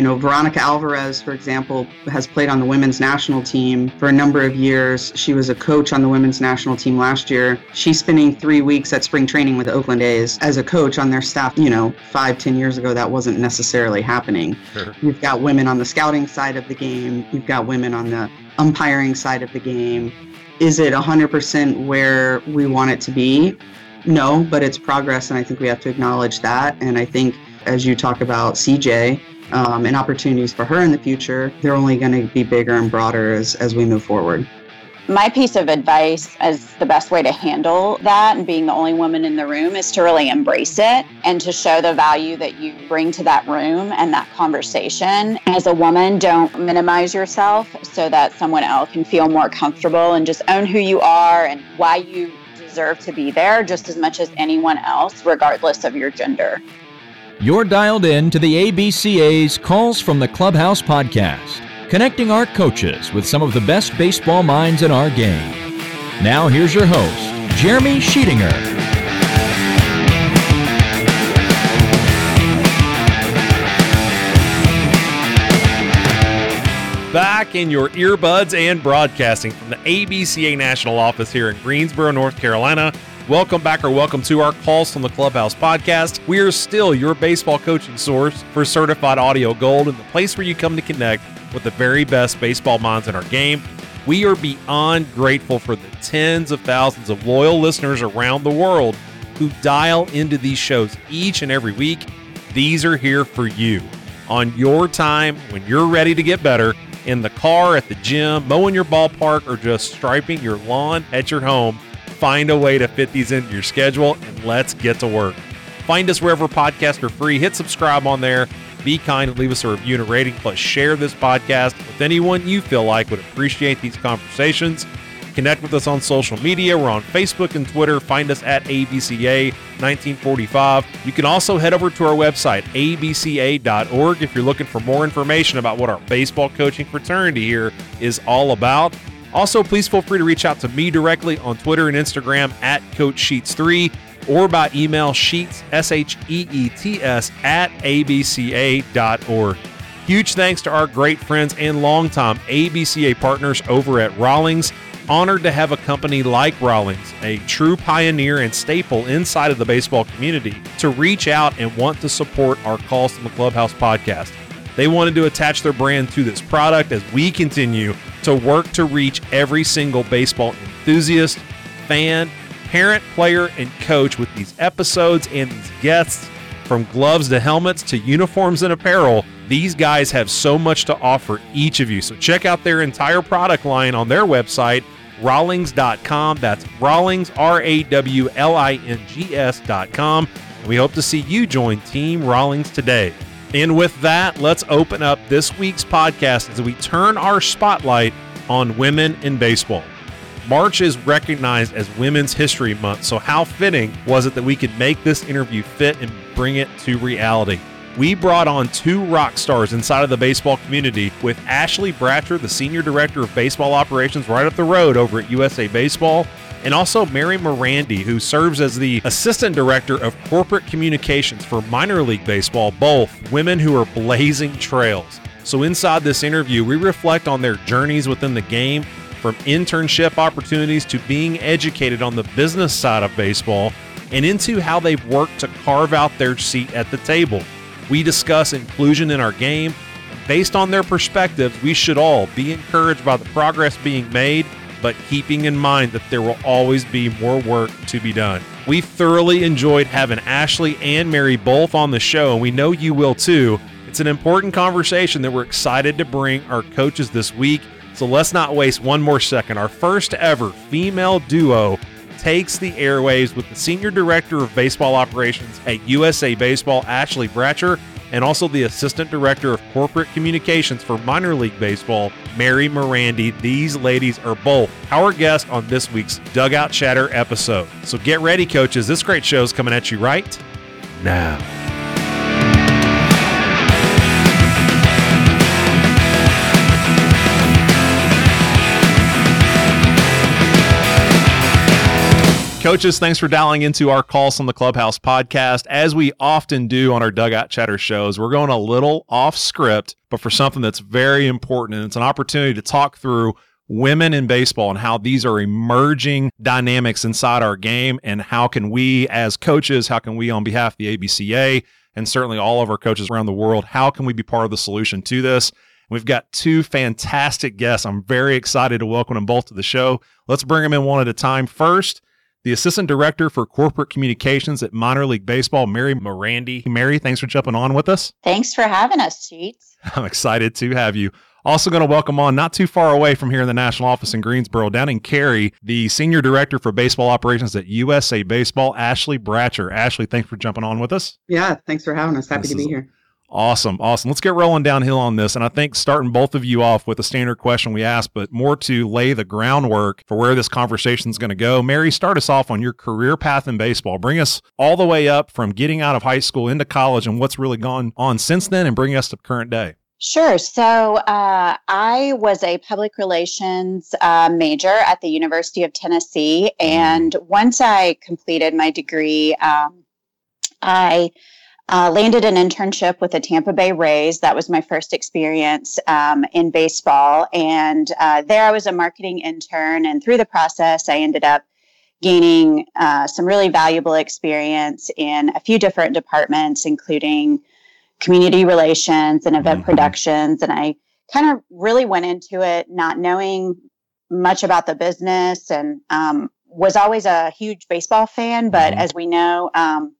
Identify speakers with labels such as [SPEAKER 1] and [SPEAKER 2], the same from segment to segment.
[SPEAKER 1] You know, Veronica Alvarez, for example, has played on the women's national team for a number of years. She was a coach on the women's national team last year. She's spending three weeks at spring training with the Oakland A's as a coach on their staff. You know, five, ten years ago, that wasn't necessarily happening. Sure. You've got women on the scouting side of the game, you've got women on the umpiring side of the game. Is it 100% where we want it to be? No, but it's progress, and I think we have to acknowledge that. And I think as you talk about CJ um, and opportunities for her in the future, they're only going to be bigger and broader as, as we move forward.
[SPEAKER 2] My piece of advice as the best way to handle that and being the only woman in the room is to really embrace it and to show the value that you bring to that room and that conversation. As a woman, don't minimize yourself so that someone else can feel more comfortable and just own who you are and why you deserve to be there just as much as anyone else, regardless of your gender.
[SPEAKER 3] You're dialed in to the ABCA's Calls from the Clubhouse podcast, connecting our coaches with some of the best baseball minds in our game. Now, here's your host, Jeremy Sheetinger.
[SPEAKER 4] Back in your earbuds and broadcasting from the ABCA National Office here in Greensboro, North Carolina. Welcome back or welcome to our Calls from the Clubhouse podcast. We are still your baseball coaching source for certified audio gold and the place where you come to connect with the very best baseball minds in our game. We are beyond grateful for the tens of thousands of loyal listeners around the world who dial into these shows each and every week. These are here for you on your time when you're ready to get better in the car, at the gym, mowing your ballpark, or just striping your lawn at your home find a way to fit these into your schedule and let's get to work. Find us wherever podcasts are free. Hit subscribe on there. Be kind and leave us a review and a rating. Plus, share this podcast with anyone you feel like would appreciate these conversations. Connect with us on social media. We're on Facebook and Twitter. Find us at ABCA 1945. You can also head over to our website, abca.org, if you're looking for more information about what our baseball coaching fraternity here is all about. Also, please feel free to reach out to me directly on Twitter and Instagram at Coach Sheets3 or by email sheets, S H E E T S, at abca.org. Huge thanks to our great friends and longtime ABCA partners over at Rawlings. Honored to have a company like Rawlings, a true pioneer and staple inside of the baseball community, to reach out and want to support our Calls from the Clubhouse podcast. They wanted to attach their brand to this product as we continue to work to reach every single baseball enthusiast, fan, parent, player, and coach with these episodes and these guests. From gloves to helmets to uniforms and apparel, these guys have so much to offer each of you. So check out their entire product line on their website, rawlings.com. That's Rawlings, R A W L I N G S.com. We hope to see you join Team Rawlings today. And with that, let's open up this week's podcast as we turn our spotlight on women in baseball. March is recognized as Women's History Month, so how fitting was it that we could make this interview fit and bring it to reality? We brought on two rock stars inside of the baseball community with Ashley Bratcher, the Senior Director of Baseball Operations right up the road over at USA Baseball, and also Mary Marandi, who serves as the Assistant Director of Corporate Communications for Minor League Baseball, both women who are blazing trails. So, inside this interview, we reflect on their journeys within the game, from internship opportunities to being educated on the business side of baseball, and into how they've worked to carve out their seat at the table. We discuss inclusion in our game. Based on their perspectives, we should all be encouraged by the progress being made but keeping in mind that there will always be more work to be done. We thoroughly enjoyed having Ashley and Mary both on the show, and we know you will too. It's an important conversation that we're excited to bring our coaches this week. So let's not waste one more second. Our first ever female duo takes the airwaves with the Senior Director of Baseball Operations at USA Baseball, Ashley Bratcher, and also the Assistant Director of Corporate Communications for Minor League Baseball, Mary Marandi. These ladies are both our guests on this week's Dugout Chatter episode. So get ready, coaches. This great show is coming at you right now. Coaches, thanks for dialing into our Calls from the Clubhouse podcast. As we often do on our Dugout Chatter shows, we're going a little off script, but for something that's very important. And it's an opportunity to talk through women in baseball and how these are emerging dynamics inside our game. And how can we, as coaches, how can we, on behalf of the ABCA, and certainly all of our coaches around the world, how can we be part of the solution to this? We've got two fantastic guests. I'm very excited to welcome them both to the show. Let's bring them in one at a time. First, the Assistant Director for Corporate Communications at Minor League Baseball, Mary Marandi. Mary, thanks for jumping on with us.
[SPEAKER 2] Thanks for having us, Sheets.
[SPEAKER 4] I'm excited to have you. Also, going to welcome on, not too far away from here in the national office in Greensboro, down in Cary, the Senior Director for Baseball Operations at USA Baseball, Ashley Bratcher. Ashley, thanks for jumping on with us.
[SPEAKER 1] Yeah, thanks for having us. Happy this to be here.
[SPEAKER 4] Awesome. Awesome. Let's get rolling downhill on this. And I think starting both of you off with a standard question we ask, but more to lay the groundwork for where this conversation is going to go. Mary, start us off on your career path in baseball. Bring us all the way up from getting out of high school into college and what's really gone on since then and bring us to current day.
[SPEAKER 2] Sure. So uh, I was a public relations uh, major at the University of Tennessee. Mm-hmm. And once I completed my degree, um, I uh, landed an internship with the Tampa Bay Rays. That was my first experience um, in baseball. And uh, there I was a marketing intern. And through the process, I ended up gaining uh, some really valuable experience in a few different departments, including community relations and event mm-hmm. productions. And I kind of really went into it not knowing much about the business and um, was always a huge baseball fan. But mm-hmm. as we know, um,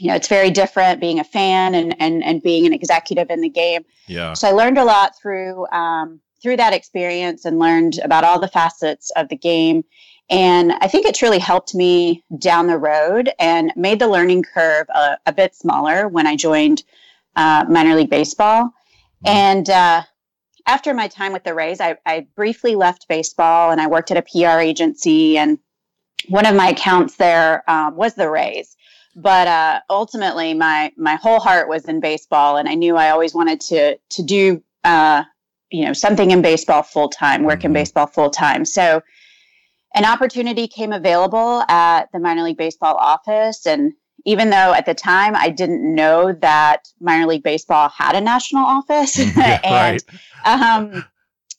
[SPEAKER 2] you know, it's very different being a fan and and and being an executive in the game.
[SPEAKER 4] Yeah.
[SPEAKER 2] So I learned a lot through um, through that experience and learned about all the facets of the game. And I think it truly helped me down the road and made the learning curve a, a bit smaller when I joined uh, minor league baseball. Mm-hmm. And uh, after my time with the Rays, I, I briefly left baseball and I worked at a PR agency. And one of my accounts there um, was the Rays but uh, ultimately my my whole heart was in baseball and i knew i always wanted to to do uh, you know something in baseball full time work in mm-hmm. baseball full time so an opportunity came available at the minor league baseball office and even though at the time i didn't know that minor league baseball had a national office
[SPEAKER 4] yeah, and
[SPEAKER 2] um,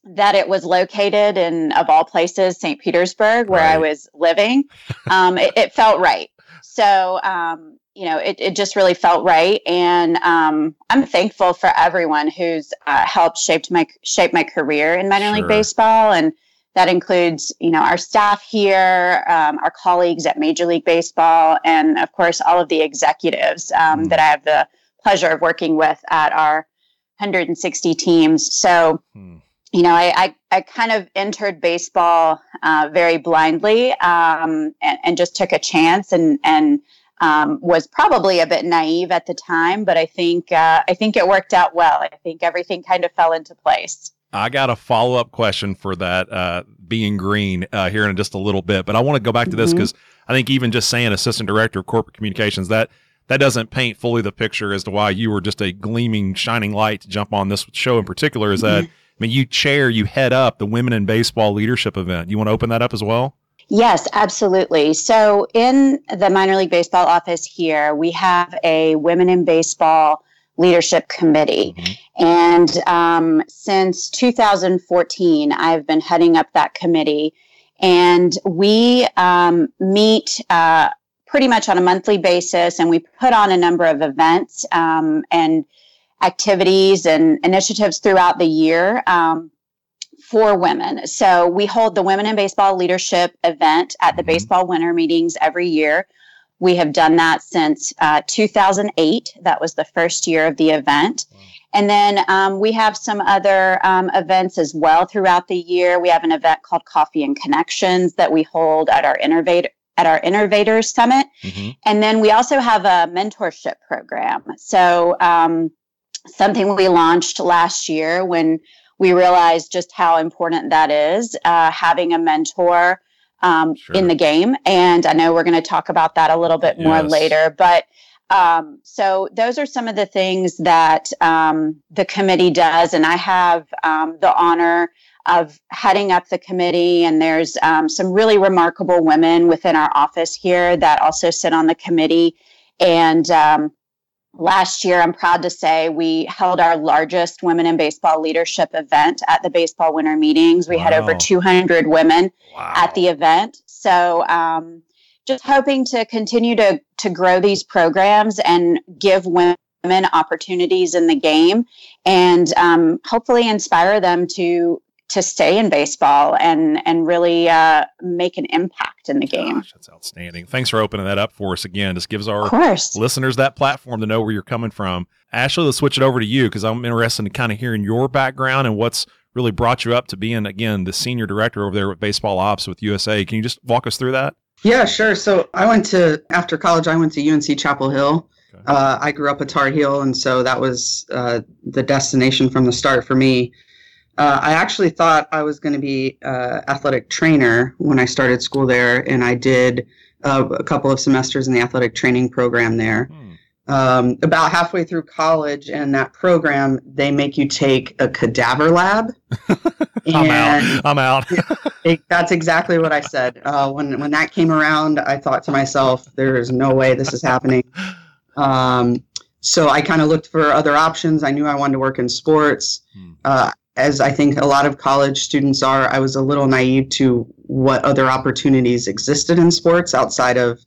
[SPEAKER 2] that it was located in of all places st petersburg where right. i was living um, it, it, felt right so, um, you know, it, it just really felt right. And um, I'm thankful for everyone who's uh, helped shape my shape my career in minor sure. league baseball. And that includes, you know, our staff here, um, our colleagues at Major League Baseball, and of course, all of the executives um, mm. that I have the pleasure of working with at our 160 teams. So, mm you know, I, I, I, kind of entered baseball uh, very blindly um, and, and, just took a chance and, and um, was probably a bit naive at the time, but I think uh, I think it worked out well. I think everything kind of fell into place.
[SPEAKER 4] I got a follow up question for that uh, being green uh, here in just a little bit, but I want to go back to this because mm-hmm. I think even just saying assistant director of corporate communications that that doesn't paint fully the picture as to why you were just a gleaming, shining light to jump on this show in particular. Is that mm-hmm mean, you chair, you head up the Women in Baseball Leadership event. You want to open that up as well?
[SPEAKER 2] Yes, absolutely. So, in the minor league baseball office here, we have a Women in Baseball Leadership Committee. Mm-hmm. And um, since 2014, I've been heading up that committee. And we um, meet uh, pretty much on a monthly basis, and we put on a number of events um, and activities and initiatives throughout the year um, for women. So we hold the Women in Baseball Leadership event at the mm-hmm. baseball winter meetings every year. We have done that since uh, 2008. That was the first year of the event. Wow. And then um, we have some other um, events as well throughout the year. We have an event called Coffee and Connections that we hold at our innovator at our Innovators Summit. Mm-hmm. And then we also have a mentorship program. So um, something we launched last year when we realized just how important that is uh, having a mentor um, sure. in the game. And I know we're going to talk about that a little bit more yes. later. But um, so those are some of the things that um, the committee does. And I have um, the honor of heading up the committee. And there's um, some really remarkable women within our office here that also sit on the committee. And um, last year, I'm proud to say we held our largest women in baseball leadership event at the baseball winter meetings. We wow. had over 200 women wow. at the event. So, um, just hoping to continue to to grow these programs and give women opportunities in the game and um, hopefully inspire them to to stay in baseball and and really uh, make an impact in the game.
[SPEAKER 4] Gosh, that's outstanding. Thanks for opening that up for us again. Just gives our listeners that platform to know where you're coming from. Ashley, let's switch it over to you because I'm interested in kind of hearing your background and what's really brought you up to being again the senior director over there with baseball ops with USA. Can you just walk us through that?
[SPEAKER 1] Yeah, sure. So I went to after college. I went to UNC Chapel Hill. Okay. Uh, I grew up a Tar Heel, and so that was uh, the destination from the start for me. Uh, I actually thought I was going to be uh, athletic trainer when I started school there, and I did uh, a couple of semesters in the athletic training program there. Hmm. Um, about halfway through college and that program, they make you take a cadaver lab.
[SPEAKER 4] I'm out. I'm out.
[SPEAKER 1] it, that's exactly what I said. Uh, when when that came around, I thought to myself, "There is no way this is happening." Um, so I kind of looked for other options. I knew I wanted to work in sports. Hmm. Uh, as I think a lot of college students are, I was a little naive to what other opportunities existed in sports outside of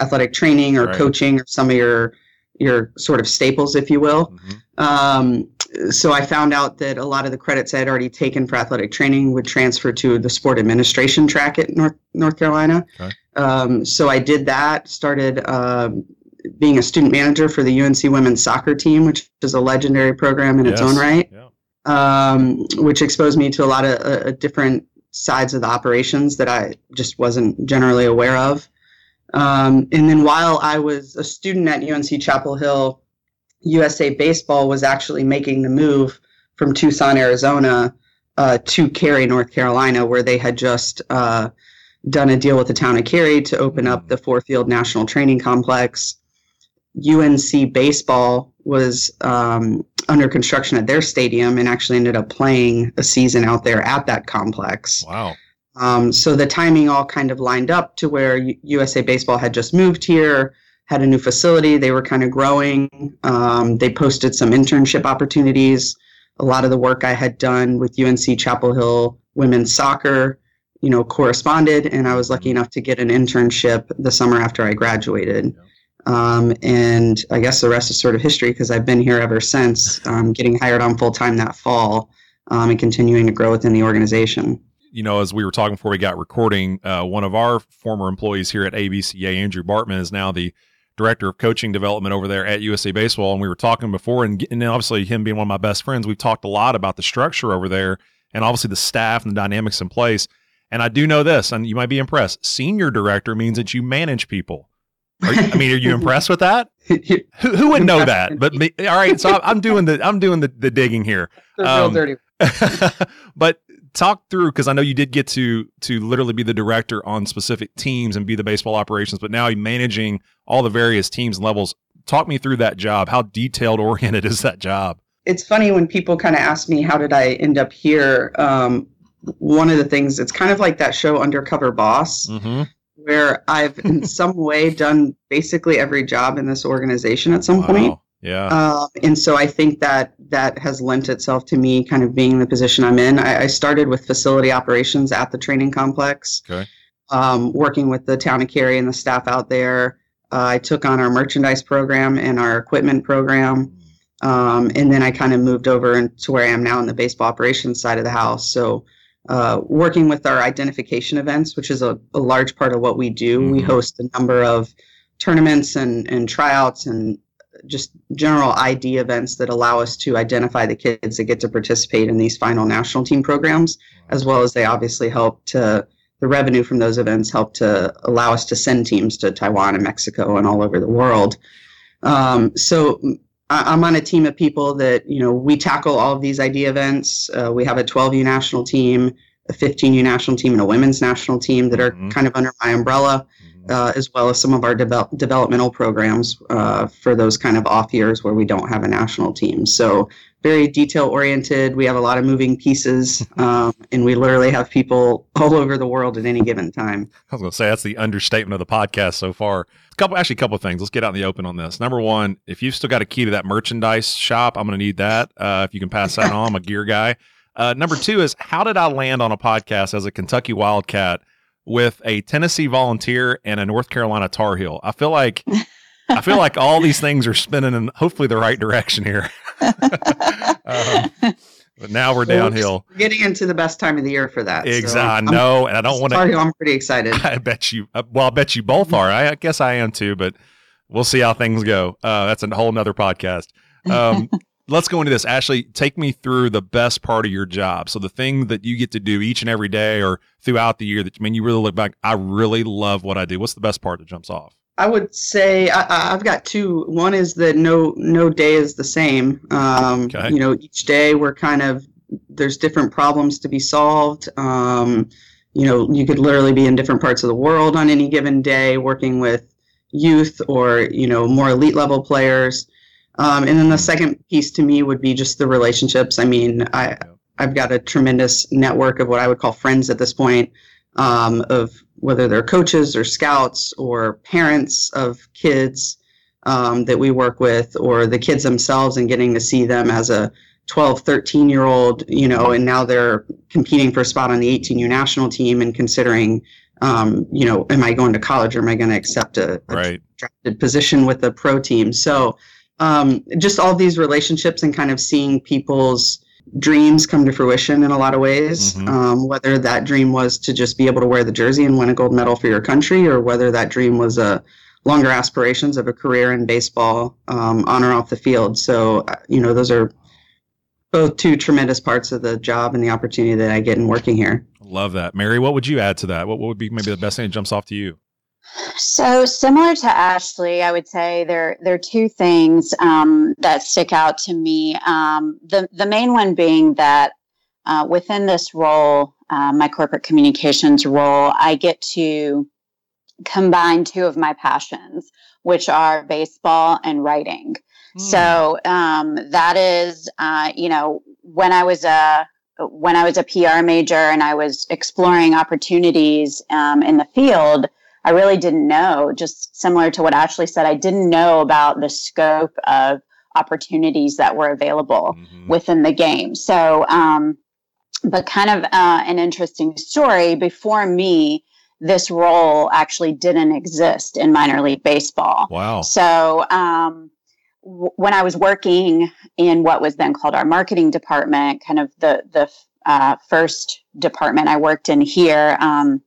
[SPEAKER 1] athletic training or right. coaching or some of your your sort of staples, if you will. Mm-hmm. Um, so I found out that a lot of the credits I had already taken for athletic training would transfer to the sport administration track at North North Carolina. Okay. Um, so I did that. Started uh, being a student manager for the UNC women's soccer team, which is a legendary program in yes. its own right. Yeah um, which exposed me to a lot of uh, different sides of the operations that I just wasn't generally aware of. Um, and then while I was a student at UNC Chapel Hill, USA Baseball was actually making the move from Tucson, Arizona uh, to Cary, North Carolina, where they had just uh, done a deal with the town of Cary to open up the four field national training complex. UNC Baseball was um, under construction at their stadium and actually ended up playing a season out there at that complex.
[SPEAKER 4] Wow.
[SPEAKER 1] Um, so the timing all kind of lined up to where U- USA Baseball had just moved here, had a new facility. They were kind of growing. Um, they posted some internship opportunities. A lot of the work I had done with UNC Chapel Hill women's soccer, you know, corresponded, and I was lucky enough to get an internship the summer after I graduated. Yeah. Um, and I guess the rest is sort of history because I've been here ever since, um, getting hired on full time that fall um, and continuing to grow within the organization.
[SPEAKER 4] You know, as we were talking before we got recording, uh, one of our former employees here at ABCA, Andrew Bartman, is now the director of coaching development over there at USA Baseball. And we were talking before, and, and obviously him being one of my best friends, we've talked a lot about the structure over there and obviously the staff and the dynamics in place. And I do know this, and you might be impressed. Senior director means that you manage people. You, I mean, are you impressed with that? who, who would know that? But me, all right, so I'm doing the I'm doing the, the digging here.
[SPEAKER 1] Um,
[SPEAKER 4] but talk through because I know you did get to to literally be the director on specific teams and be the baseball operations, but now you're managing all the various teams and levels. Talk me through that job. How detailed oriented is that job?
[SPEAKER 1] It's funny when people kind of ask me how did I end up here. Um, one of the things it's kind of like that show Undercover Boss. Mm-hmm where I've in some way done basically every job in this organization at some wow. point.
[SPEAKER 4] Yeah.
[SPEAKER 1] Uh, and so I think that that has lent itself to me kind of being the position I'm in. I, I started with facility operations at the training complex,
[SPEAKER 4] okay.
[SPEAKER 1] um, working with the town of Cary and the staff out there. Uh, I took on our merchandise program and our equipment program. Um, and then I kind of moved over to where I am now in the baseball operations side of the house. So uh, working with our identification events, which is a, a large part of what we do. Mm-hmm. We host a number of tournaments and, and tryouts and just general ID events that allow us to identify the kids that get to participate in these final national team programs, as well as they obviously help to the revenue from those events help to allow us to send teams to Taiwan and Mexico and all over the world. Um, so I'm on a team of people that, you know, we tackle all of these ID events. Uh, we have a 12U national team, a 15U national team and a women's national team that are
[SPEAKER 4] Mhm.
[SPEAKER 1] kind of under my umbrella. Uh, as well as some of our devel- developmental programs uh, for those kind of off years where we don't have a national team. So very detail oriented. We have a lot of moving pieces, um, and we literally have people all over the world at any given time.
[SPEAKER 4] I was going to say that's the understatement of the podcast so far. A couple, actually, a couple of things. Let's get out in the open on this. Number one, if you've still got a key to that merchandise shop, I'm going to need that. Uh, if you can pass that on, I'm a gear guy. Uh, number two is how did I land on a podcast as a Kentucky Wildcat with a Tennessee Volunteer and a North Carolina Tar Heel? I feel like I feel like all these things are spinning in hopefully the right direction here. um, but now we're downhill.
[SPEAKER 1] We're getting into the best time of the year for that. so
[SPEAKER 4] Exactly. I
[SPEAKER 1] I'm-
[SPEAKER 4] know, and I don't want to.
[SPEAKER 1] I'm pretty excited.
[SPEAKER 4] I bet you. uh, Well, I bet you both are. I, I guess I am too, but we'll see how things go. Uh, that's a whole nother podcast. Um, let's go into this. Ashley, take me through the best part of your job. So the thing that you get to do each and every day or throughout the year that I mean you really look back. I really love what I do. What's the best part that jumps off?
[SPEAKER 1] I would say I, I've got two. One is that no no day is the same. Um,
[SPEAKER 4] Okay.
[SPEAKER 1] You know, each day we're kind of there's different problems to be solved. Um, you know, you could literally be in different parts of the world on any given day, working with youth or you know more elite level players. Um, and then the second piece to me would be just the relationships. I mean, I I've got a tremendous network of what I would call friends at this point, um, of whether they're coaches or scouts or parents of kids um, that we work with, or the kids themselves, and getting to see them as a 12, 13 year old, you know, and now they're competing for a spot on the 18U national team and considering, um, you know, am I going to college or am I going to accept a, a
[SPEAKER 4] Right.
[SPEAKER 1] drafted position with a pro team. So um, just all these relationships and kind of seeing people's dreams come to fruition in a lot of ways.
[SPEAKER 4] Mhm.
[SPEAKER 1] Um, whether that dream was to just be able to wear the jersey and win a gold medal for your country, or whether that dream was a longer aspirations of a career in baseball um, on or off the field. So uh, you know those are both two tremendous parts of the job and the opportunity that I get in working here.
[SPEAKER 4] Love that, Mary. What would you add to that? What, what would be maybe the best thing that jumps off to you?
[SPEAKER 2] So similar to Ashley, I would say there there are two things um, that stick out to me. Um, the the main one being that uh, within this role, uh, my corporate communications role, I get to combine two of my passions, which are baseball and writing. So um, that is, uh, you know, when I was a when I was a PR major and I was exploring opportunities um, in the field, I really didn't know. Just similar to what Ashley said, I didn't know about the scope of opportunities that were available
[SPEAKER 4] Mhm.
[SPEAKER 2] within the game. So, um, but kind of uh, an interesting story. Before me, this role actually didn't exist in minor league baseball.
[SPEAKER 4] Wow.
[SPEAKER 2] So um, w- when I was working in what was then called our marketing department, kind of the the uh, first department I worked in here, um,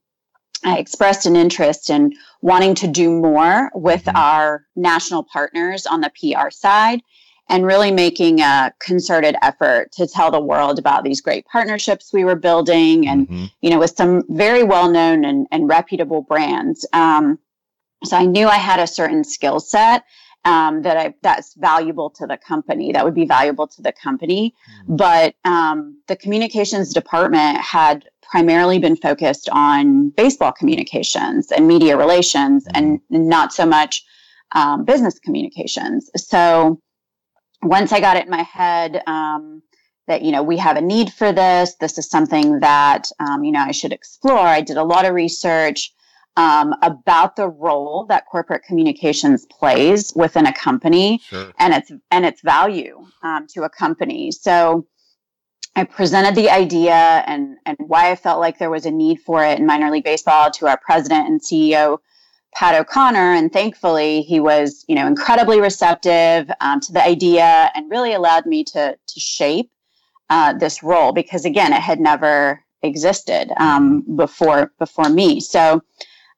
[SPEAKER 2] I expressed an interest in wanting to do more with
[SPEAKER 4] Mhm.
[SPEAKER 2] our national partners on the PR side. And really making a concerted effort to tell the world about these great partnerships we were building and
[SPEAKER 4] Mhm.
[SPEAKER 2] you know, with some very well known and, and reputable brands. Um, so I knew I had a certain skill set um, that I that's valuable to the company, that would be valuable to the company. But um, the communications department had primarily been focused on baseball communications and media relations, and not so much um, business communications. So once I got it in my head. Um, that you know we have a need for this this is something that um, you know i should explore i did a lot of research um, about the role that corporate communications plays within a company
[SPEAKER 4] Sure.
[SPEAKER 2] and its and its value um, to a company so i presented the idea and and why i felt like there was a need for it in minor league baseball to our president and ceo Pat O'Connor, and thankfully he was, you know, incredibly receptive um, to the idea and really allowed me to to shape uh, this role because again, it had never existed um, before before me. So,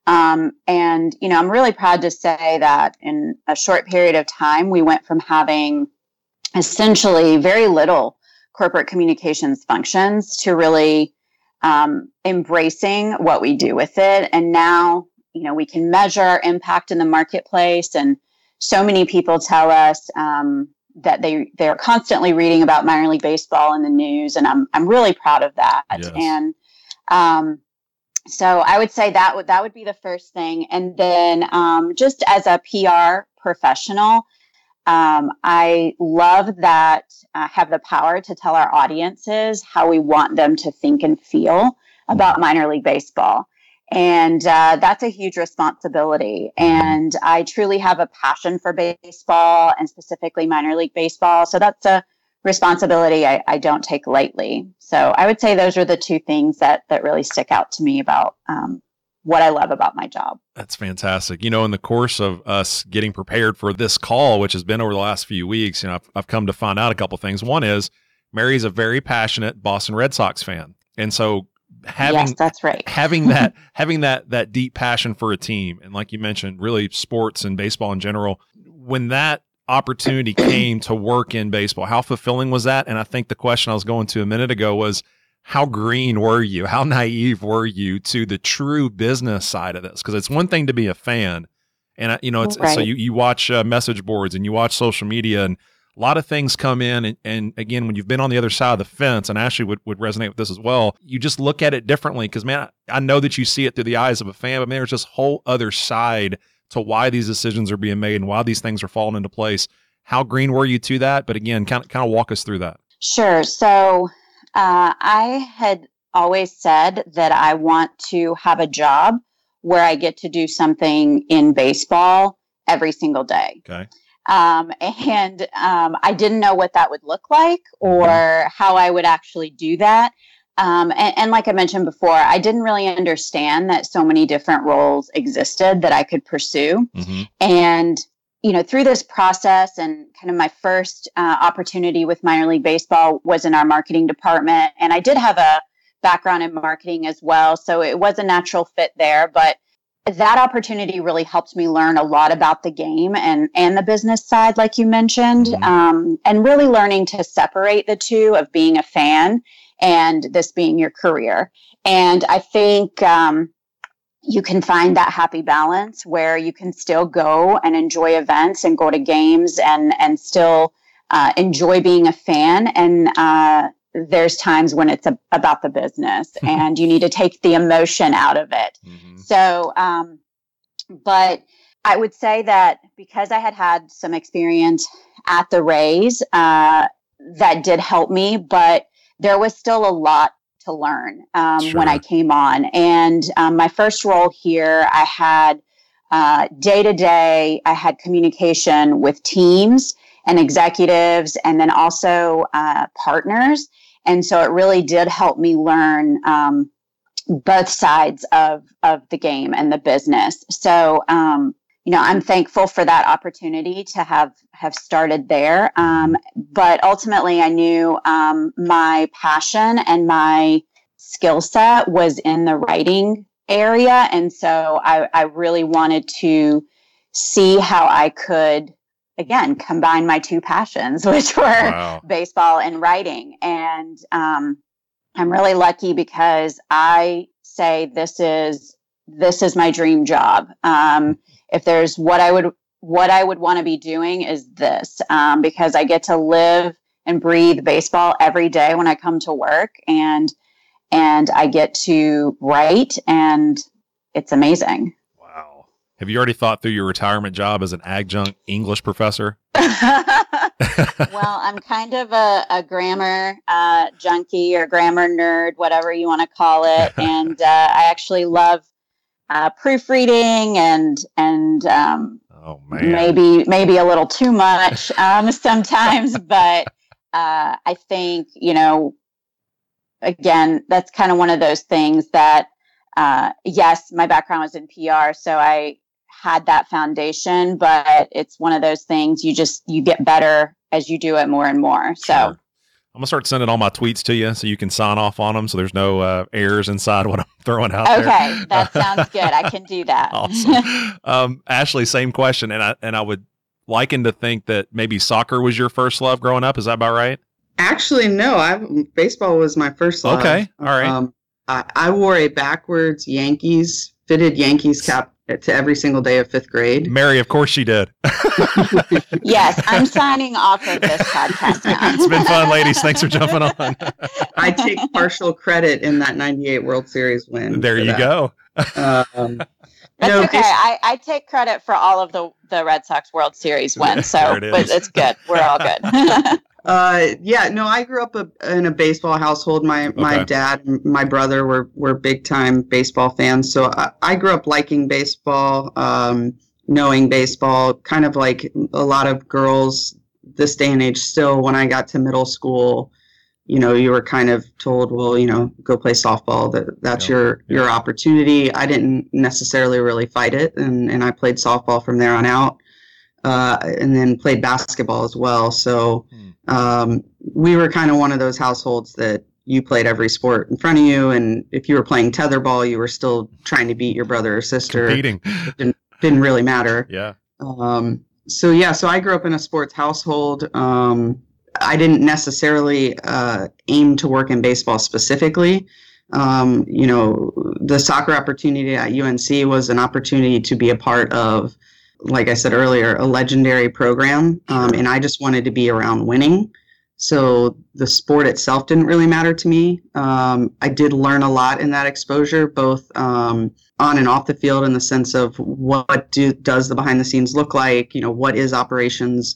[SPEAKER 2] um, and you know, I'm really proud to say that in a short period of time, we went from having essentially very little corporate communications functions to really um, embracing what we do with it, and now you know we can measure our impact in the marketplace. And so many people tell us um, that they they're constantly reading about minor league baseball in the news. And i'm i'm really proud of that.
[SPEAKER 4] Yes.
[SPEAKER 2] and Um, so I would say that would that would be the first thing, and then um, just as a PR professional, um, I love that I have the power to tell our audiences how we want them to think and feel about minor league baseball. And uh, that's a huge responsibility. And I truly have a passion for baseball and specifically minor league baseball. So that's a responsibility I, I don't take lightly. So I would say those are the two things that that really stick out to me about um, what I love about my job.
[SPEAKER 4] That's fantastic. You know, in the course of us getting prepared for this call, which has been over the last few weeks, you know, I've, I've come to find out a couple things. One is Mary's a very passionate Boston Red Sox fan, and so having
[SPEAKER 2] yes, that's right.
[SPEAKER 4] having that having that that deep passion for a team, and like you mentioned, really sports and baseball in general. When that opportunity came to work in baseball, how fulfilling was that? And I think the question I was going to a minute ago was how green were you? How naive were you to the true business side of this? Because it's one thing to be a fan, and you know, it's right. so you you watch uh, message boards and you watch social media, and a lot of things come in. And, and, again, when you've been on the other side of the fence, and Ashley would, would resonate with this as well, you just look at it differently. Because man, I know that you see it through the eyes of a fan, but man, there's this whole other side to why these decisions are being made and why these things are falling into place. How green were you to that? But again, kind of kind of walk us through that.
[SPEAKER 2] Sure. So uh, I had always said that I want to have a job where I get to do something in baseball every single day.
[SPEAKER 4] Okay.
[SPEAKER 2] Um, and um, I didn't know what that would look like or mm-hmm. how I would actually do that. Um, and, and, like I mentioned before, I didn't really understand that so many different roles existed that I could pursue. Mm-hmm. And you know, through this process and kind of my first uh, opportunity with minor league baseball was in our marketing department. And I did have a background in marketing as well. So it was a natural fit there. But that opportunity really helped me learn a lot about the game and, and the business side, like you mentioned, mm-hmm. um, and really learning to separate the two of being a fan and this being your career. And I think, um, you can find that happy balance where you can still go and enjoy events and go to games and and still uh, enjoy being a fan and uh, there's times when it's a, about the business and you need to take the emotion out of it mm-hmm. so um, but i would say that because i had had some experience at the rays uh, that did help me but there was still a lot to learn um, sure. when I came on. And um, my first role here, I had day to day, I had communication with teams and executives, and then also uh, partners. And so it really did help me learn um, both sides of of the game and the business. So um, you know, I'm thankful for that opportunity to have have started there. Um, but ultimately, I knew um, my passion and my skill set was in the writing area, and so I, I really wanted to see how I could again combine my two passions, which were wow. baseball and writing. And um, I'm really lucky because I say this is this is my dream job. Um, if there's what I would what I would want to be doing is this um, because I get to live and breathe baseball every day when I come to work and and I get to write and it's amazing.
[SPEAKER 4] Wow. Have you already thought through your retirement job as an adjunct English professor? well,
[SPEAKER 2] I'm kind of a, a grammar uh, junkie or grammar nerd, whatever you want to call it. And uh, I actually love uh, proofreading and and um,
[SPEAKER 4] oh,
[SPEAKER 2] maybe maybe a little too much um, sometimes, but uh, I think you know again that's kind of one of those things that uh, yes, my background was in PR, so I had that foundation, but it's one of those things you just you get better as you do it more and more. So. Sure.
[SPEAKER 4] I'm gonna start sending all my tweets to you so you can sign off on them, so there's no uh, errors inside what I'm throwing out
[SPEAKER 2] okay,
[SPEAKER 4] there.
[SPEAKER 2] Okay, that sounds good. I can do that.
[SPEAKER 4] awesome. Um, Ashley, same question, and I and I would liken to think that maybe soccer was your first love growing up. Is that about right?
[SPEAKER 1] Actually, no. I baseball was my first love.
[SPEAKER 4] Okay, all right. Um,
[SPEAKER 1] I, I wore a backwards Yankees fitted Yankees cap to every single day of fifth grade.
[SPEAKER 4] Mary, of course she did.
[SPEAKER 2] yes, I'm signing off of this podcast now.
[SPEAKER 4] it's been fun, ladies. Thanks for jumping on.
[SPEAKER 1] I take partial credit in that 98 World Series win.
[SPEAKER 4] There you that. go.
[SPEAKER 2] Um, That's no, okay. I, I take credit for all of the, the Red Sox World Series wins. So it but it's good. We're all good.
[SPEAKER 1] Uh, yeah, no, I grew up a, in a baseball household. My okay. my dad, and my brother were were big time baseball fans. So I, I grew up liking baseball, um, knowing baseball. Kind of like a lot of girls this day and age. Still, when I got to middle school, you know, you were kind of told, well, you know, go play softball. That that's yeah. your your opportunity. I didn't necessarily really fight it, and and I played softball from there on out. Uh, and then played basketball as well. So hmm um, we were kind of one of those households that you played every sport in front of you, and if you were playing tetherball, you were still trying to beat your brother or sister.
[SPEAKER 4] Competing
[SPEAKER 1] didn't, didn't really matter.
[SPEAKER 4] Yeah.
[SPEAKER 1] Um, so yeah, so I grew up in a sports household. Um, I didn't necessarily uh, aim to work in baseball specifically. Um, you know, the soccer opportunity at UNC was an opportunity to be a part of like I said earlier, a legendary program, um, and I just wanted to be around winning. So the sport itself didn't really matter to me. Um, I did learn a lot in that exposure, both um, on and off the field, in the sense of what do, does the behind the scenes look like. You know, what is operations.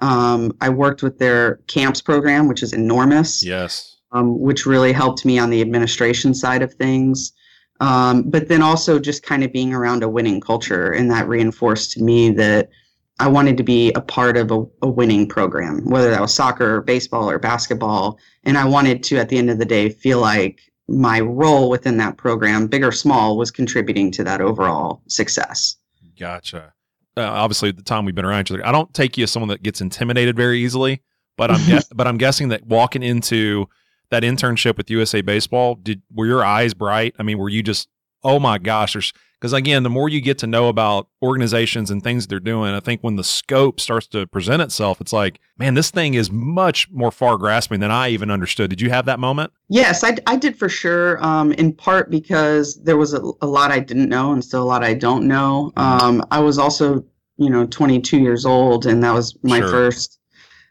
[SPEAKER 1] Um, I worked with their camps program, which is enormous.
[SPEAKER 4] Yes.
[SPEAKER 1] Um, which really helped me on the administration side of things. Um, but then also just kind of being around a winning culture, and that reinforced to me that I wanted to be a part of a, a, winning program, whether that was soccer or baseball or basketball. And I wanted to, at the end of the day, feel like my role within that program, big or small, was contributing to that overall success.
[SPEAKER 4] Gotcha. Uh, obviously, the time we've been around each other, I don't take you as someone that gets intimidated very easily, but I'm guess- but I'm guessing that walking into that internship with USA Baseball, did were your eyes bright? I mean, were you just oh my gosh, there's because again, the more you get to know about organizations and things they're doing, I think when the scope starts to present itself, it's like, man, this thing is much more far grasping than I even understood. Did you have that moment?
[SPEAKER 1] Yes, I, I did for sure. Um, in part because there was a, a, lot I didn't know and still a lot I don't know. Mm-hmm. Um, I was also, you know, 22 years old, and that was my sure. first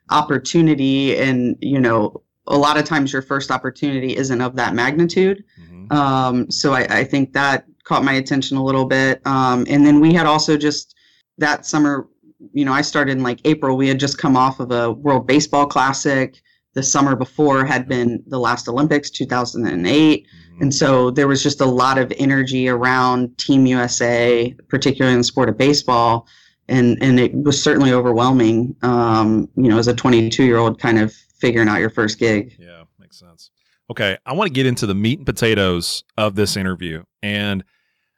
[SPEAKER 1] opportunity. And, you know, a lot of times your first opportunity isn't of that magnitude. Mm-hmm. Um, so I, I, think that caught my attention a little bit. Um, and then we had also just that summer, you know, I started in like April. We had just come off of a World Baseball Classic. The summer before had been the last Olympics, 2008. Mm-hmm. And so there was just a lot of energy around Team USA, particularly in the sport of baseball. And, and it was certainly overwhelming, um, you know, as a 22 year old kind of figuring out your first gig.
[SPEAKER 4] Yeah, makes sense. Okay, I want to get into the meat and potatoes of this interview. And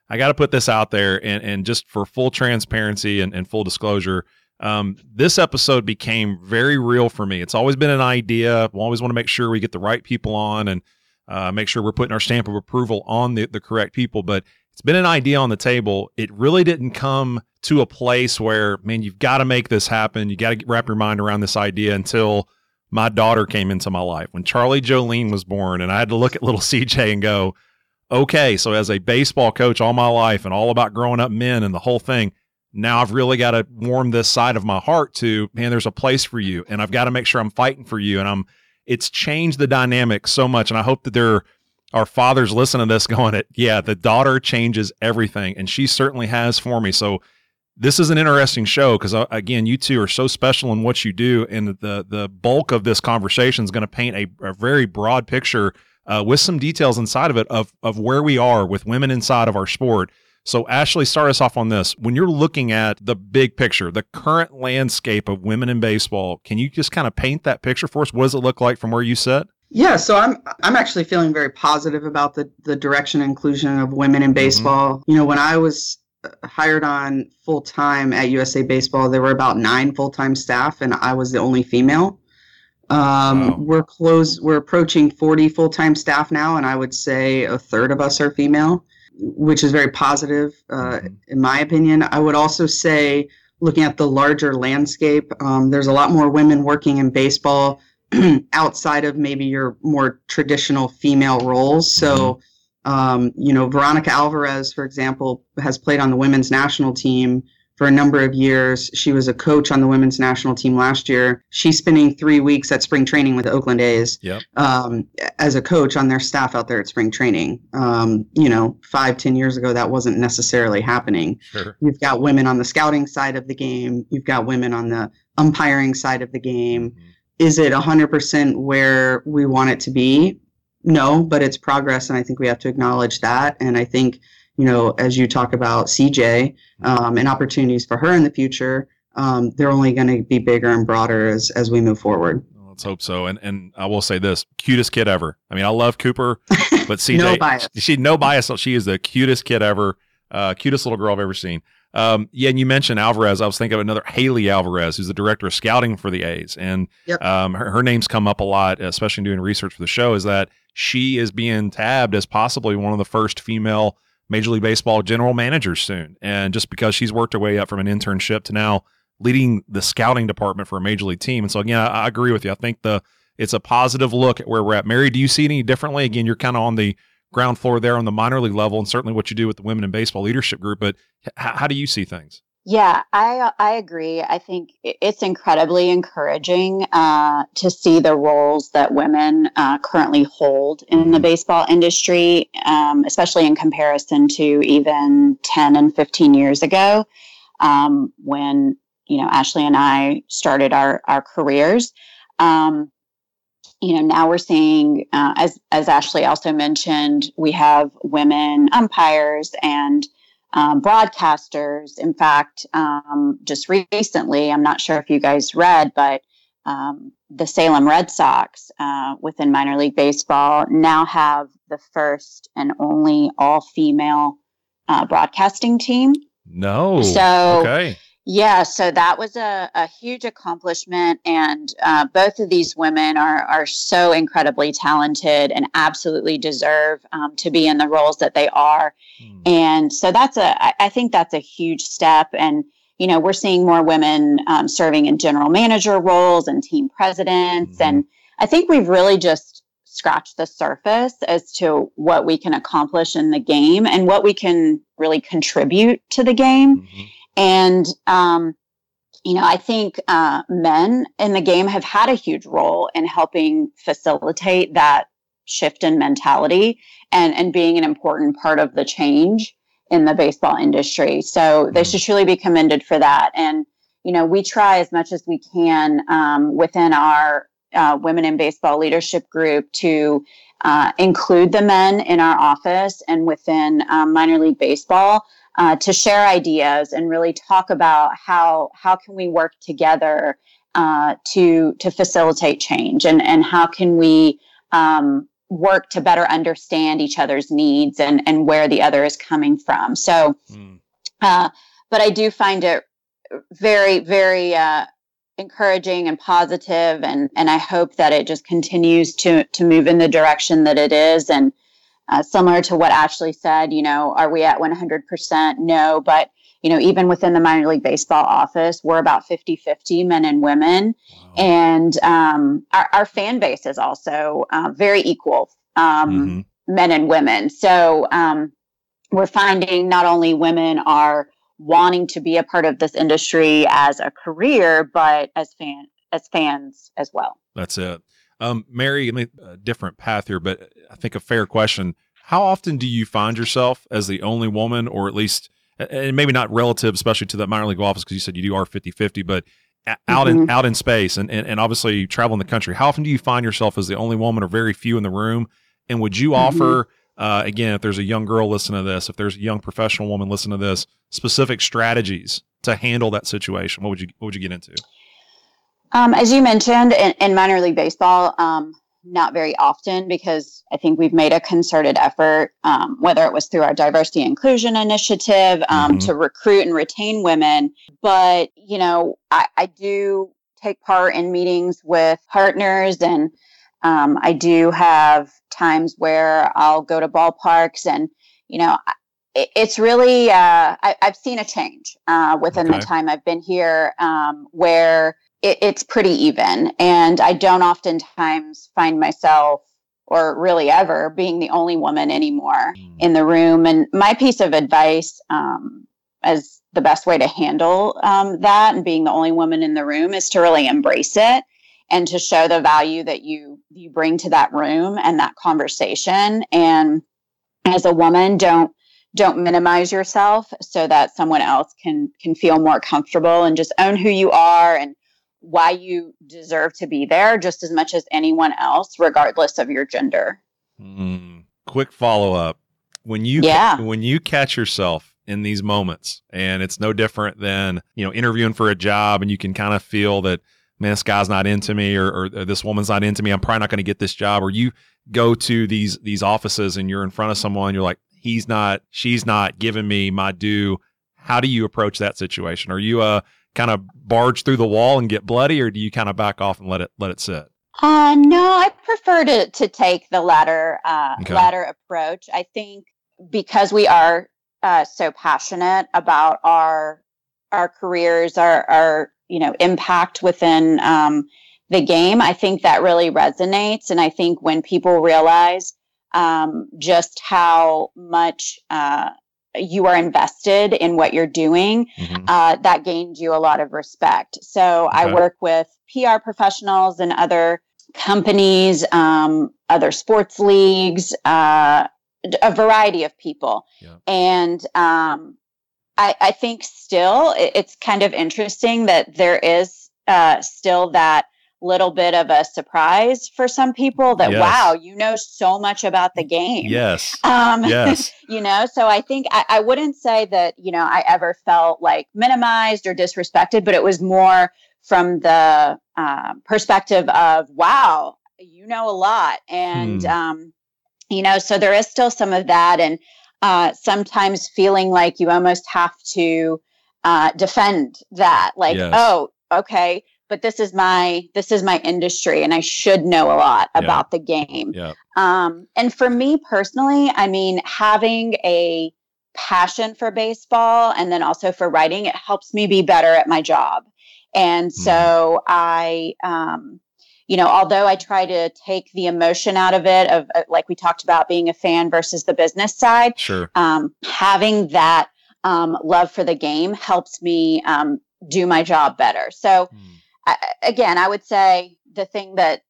[SPEAKER 4] I got to put this out there and, and just for full transparency and, and full disclosure, um, this episode became very real for me. It's always been an idea. We always want to make sure we get the right people on and uh, make sure we're putting our stamp of approval on the, the correct people. But it's been an idea on the table. It really didn't come to a place where, man, you've got to make this happen. You got to wrap your mind around this idea until my daughter came into my life. When Charlie Jolene was born, and I had to look at little CJ and go, okay, so as a baseball coach all my life and all about growing up men and the whole thing, now I've really got to warm this side of my heart to, man, there's a place for you. And I've got to make sure I'm fighting for you. And I'm, it's changed the dynamic so much. And I hope that there are fathers listening to this going, yeah, the daughter changes everything. And she certainly has for me. So, this is an interesting show because uh, again, you two are so special in what you do, and the the bulk of this conversation is going to paint a, a, very broad picture uh, with some details inside of it of of where we are with women inside of our sport. So, Ashley, start us off on this. When you're looking at the big picture, the current landscape of women in baseball, can you just kind of paint that picture for us? What does it look like from where you sit?
[SPEAKER 1] Yeah, so I'm I'm actually feeling very positive about the the direction and inclusion of women in mm-hmm. baseball. Mm-hmm. You know, when I was hired on full time at USA Baseball, there were about nine full time staff, and I was the only female. Um, wow. We're close. We're approaching 40 full time staff now, and I would say a third of us are female, which is very positive, uh, mm-hmm. in my opinion. I would also say, looking at the larger landscape, um, there's a lot more women working in baseball outside of maybe your more traditional female roles. So. Mm-hmm Um, you know, Veronica Alvarez, for example, has played on the women's national team for a number of years. She was a coach on the women's national team last year. She's spending three weeks at spring training with the Oakland A's
[SPEAKER 4] Yep.
[SPEAKER 1] um, as a coach on their staff out there at spring training. Um, you know, five, ten years ago, that wasn't necessarily happening.
[SPEAKER 4] Sure.
[SPEAKER 1] You've got women on the scouting side of the game. You've got women on the umpiring side of the game.
[SPEAKER 4] Mhm.
[SPEAKER 1] Is it 100% where we want it to be? No, but it's progress, and I think we have to acknowledge that. And I think, you know, as you talk about CJ um, and opportunities for her in the future, um, they're only going to be bigger and broader as as we move forward.
[SPEAKER 4] Well, Let's hope so. And and I will say this: cutest kid ever. I mean, I love Cooper, but CJ,
[SPEAKER 1] No bias.
[SPEAKER 4] she no bias. She is the cutest kid ever. Uh, cutest little girl I've ever seen. Um, yeah, and you mentioned Alvarez. I was thinking of another Haley Alvarez, who's the director of scouting for the A's, and
[SPEAKER 1] Yep.
[SPEAKER 4] um, her, her name's come up a lot, especially in doing research for the show. Is that she is being tabbed as possibly one of the first female Major League Baseball general managers soon, and just because she's worked her way up from an internship to now leading the scouting department for a major league team. And so again, I, I agree with you. I think the it's a positive look at where we're at. Mary, do you see any differently? Again, you're kind of on the ground floor there on the minor league level, and certainly what you do with the women in baseball leadership group. But h- how do you see things?
[SPEAKER 2] Yeah, I I agree. I think it's incredibly encouraging uh, to see the roles that women uh, currently hold in the baseball industry, um, especially in comparison to even ten and fifteen years ago, um, when you know Ashley and I started our our careers. Um, you know, now we're seeing, uh, as as Ashley also mentioned, we have women umpires and um, broadcasters. In fact, um, just recently, I'm not sure if you guys read, but um, the Salem Red Sox uh, within minor league baseball now have the first and only all female uh, broadcasting team.
[SPEAKER 4] No.
[SPEAKER 2] So-
[SPEAKER 4] okay.
[SPEAKER 2] Yeah, so that was a, a huge accomplishment, and uh, both of these women are are so incredibly talented and absolutely deserve um, to be in the roles that they are.
[SPEAKER 4] Hmm.
[SPEAKER 2] And so that's a, I- I think that's a huge step. And, you know, we're seeing more women um, serving in general manager roles and team presidents.
[SPEAKER 4] Mhm.
[SPEAKER 2] And I think we've really just scratched the surface as to what we can accomplish in the game and what we can really contribute to the game.
[SPEAKER 4] Mhm.
[SPEAKER 2] And, um, you know, I think uh, men in the game have had a huge role in helping facilitate that shift in mentality and, and being an important part of the change in the baseball industry. So they
[SPEAKER 4] Mhm.
[SPEAKER 2] should truly be commended for that. And, you know, we try as much as we can um, within our uh, Women in Baseball Leadership Group to uh, include the men in our office and within um, minor league baseball uh, to share ideas and really talk about how how can we work together uh, to to facilitate change and and how can we um, work to better understand each other's needs and and where the other is coming from. So,
[SPEAKER 4] Hmm.
[SPEAKER 2] uh, but I do find it very very uh, encouraging and positive, and and I hope that it just continues to to move in the direction that it is and. Uh, similar to what Ashley said, you know, are we at 100%? No, but, you know, even within the minor league baseball office, we're about 50 50 men and women.
[SPEAKER 4] Wow.
[SPEAKER 2] And um, our, our fan base is also uh, very equal, um,
[SPEAKER 4] Mhm.
[SPEAKER 2] men and women. So um, we're finding not only women are wanting to be a part of this industry as a career, but as fan as fans as well.
[SPEAKER 4] That's it. Um, Mary, I mean, a different path here, but I think a fair question. How often do you find yourself as the only woman, or at least, and maybe not relative, especially to that minor league office, because you said you do are 50 50, but out in out in space and, and, and obviously traveling the country, how often do you find yourself as the only woman or very few in the room? And would you offer, uh, again, if there's a young girl listening to this, if there's a young professional woman listening to this, specific strategies to handle that situation? What would you what would you get into?
[SPEAKER 2] Um, as you mentioned, in, in minor league baseball, um, not very often because I think we've made a concerted effort, um, whether it was through our diversity inclusion initiative um,
[SPEAKER 4] Mhm.
[SPEAKER 2] to recruit and retain women. But, you know, I, I do take part in meetings with partners and um, I do have times where I'll go to ballparks and, you know, it, it's really, uh, I, I've seen a change uh, within
[SPEAKER 4] Okay.
[SPEAKER 2] the time I've been here um, where it, it's pretty even. And I don't oftentimes find myself or really ever being the only woman anymore mm. in the room. And my piece of advice um, as the best way to handle um, that and being the only woman in the room is to really embrace it and to show the value that you you bring to that room and that conversation and as a woman don't don't minimize yourself so that someone else can can feel more comfortable and just own who you are and why you deserve to be there just as much as anyone else regardless of your gender.
[SPEAKER 4] Mm, quick follow-up. When you yeah. when you catch yourself in these moments and it's no different than you know interviewing for a job and you can kind of feel that man this guy's not into me or, or this woman's not into me. I'm probably not going to get this job or you go to these these offices and you're in front of someone you're like he's not she's not giving me my due. How do you approach that situation? Are you a kind of barge through the wall and get bloody, or do you kind of back off and let it let it sit?
[SPEAKER 2] Uh, no, I prefer to to take the latter uh, okay. latter approach. I think because we are uh, so passionate about our our careers, our our you know impact within um, the game, I think that really resonates. And I think when people realize um, just how much uh, you are invested in what you're doing, mm-hmm. uh, that gains you a lot of respect. So okay. I work with PR professionals and other companies, um, other sports leagues, uh, a variety of people. Yeah. And um, I, I, think still it's kind of interesting that there is uh, still that little bit of a surprise for some people that yes. wow you know so much about the game
[SPEAKER 4] yes um yes
[SPEAKER 2] you know so i think I, I, wouldn't say that you know i ever felt like minimized or disrespected but it was more from the uh, perspective of wow you know a lot and hmm. um you know so there is still some of that and uh sometimes feeling like you almost have to uh defend that like yes. oh okay but this is my this is my industry and i should know a lot yeah. about the game
[SPEAKER 4] yeah.
[SPEAKER 2] um, and for me personally i mean having a passion for baseball and then also for writing it helps me be better at my job and mm-hmm. so i um, you know although i try to take the emotion out of it of uh, like we talked about being a fan versus the business side
[SPEAKER 4] sure
[SPEAKER 2] um, having that um, love for the game helps me um, do my job better so mm Again, I would say the thing that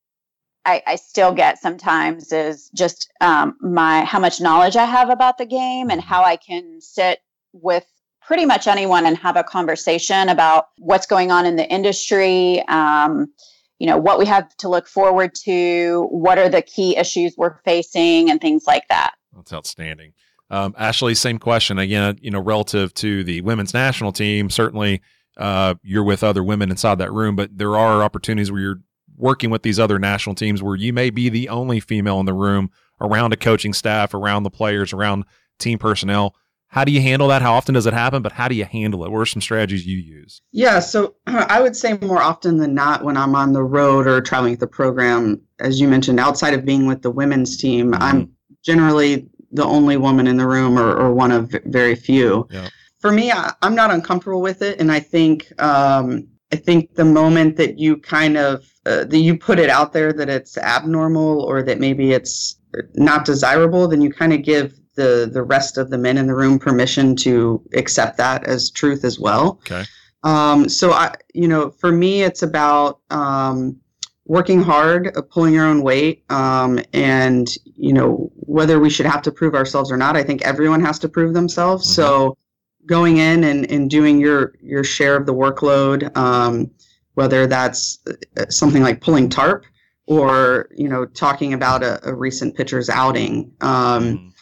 [SPEAKER 2] I, I still get sometimes is just um, my how much knowledge I have about the game and how I can sit with pretty much anyone and have a conversation about what's going on in the industry. Um, you know what we have to look forward to, what are the key issues we're facing, and things like that.
[SPEAKER 4] That's outstanding. Um, Ashley, same question again. You know, relative to the women's national team, certainly uh, you're with other women inside that room, but there are opportunities where you're working with these other national teams where you may be the only female in the room around a coaching staff, around the players, around team personnel. How do you handle that? How often does it happen? But how do you handle it? What are some strategies you use?
[SPEAKER 1] Yeah, so I would say more often than not when I'm on the road or traveling with the program, as you mentioned, outside of being with the women's team, mm-hmm. I'm generally the only woman in the room or, or one of very few. Yeah for me, I, am not uncomfortable with it, and I think um, I think the moment that you kind of uh, that you put it out there that it's abnormal or that maybe it's not desirable, then you kind of give the the rest of the men in the room permission to accept that as truth as well.
[SPEAKER 4] Okay.
[SPEAKER 1] Um, so I, you know, for me, it's about um, working hard, uh, pulling your own weight, um, and you know whether we should have to prove ourselves or not. I think everyone has to prove themselves. Mm-hmm. So going in and, and doing your your share of the workload, um, whether that's uh, something like pulling tarp or you know talking about a, a recent pitcher's outing. Um, mm.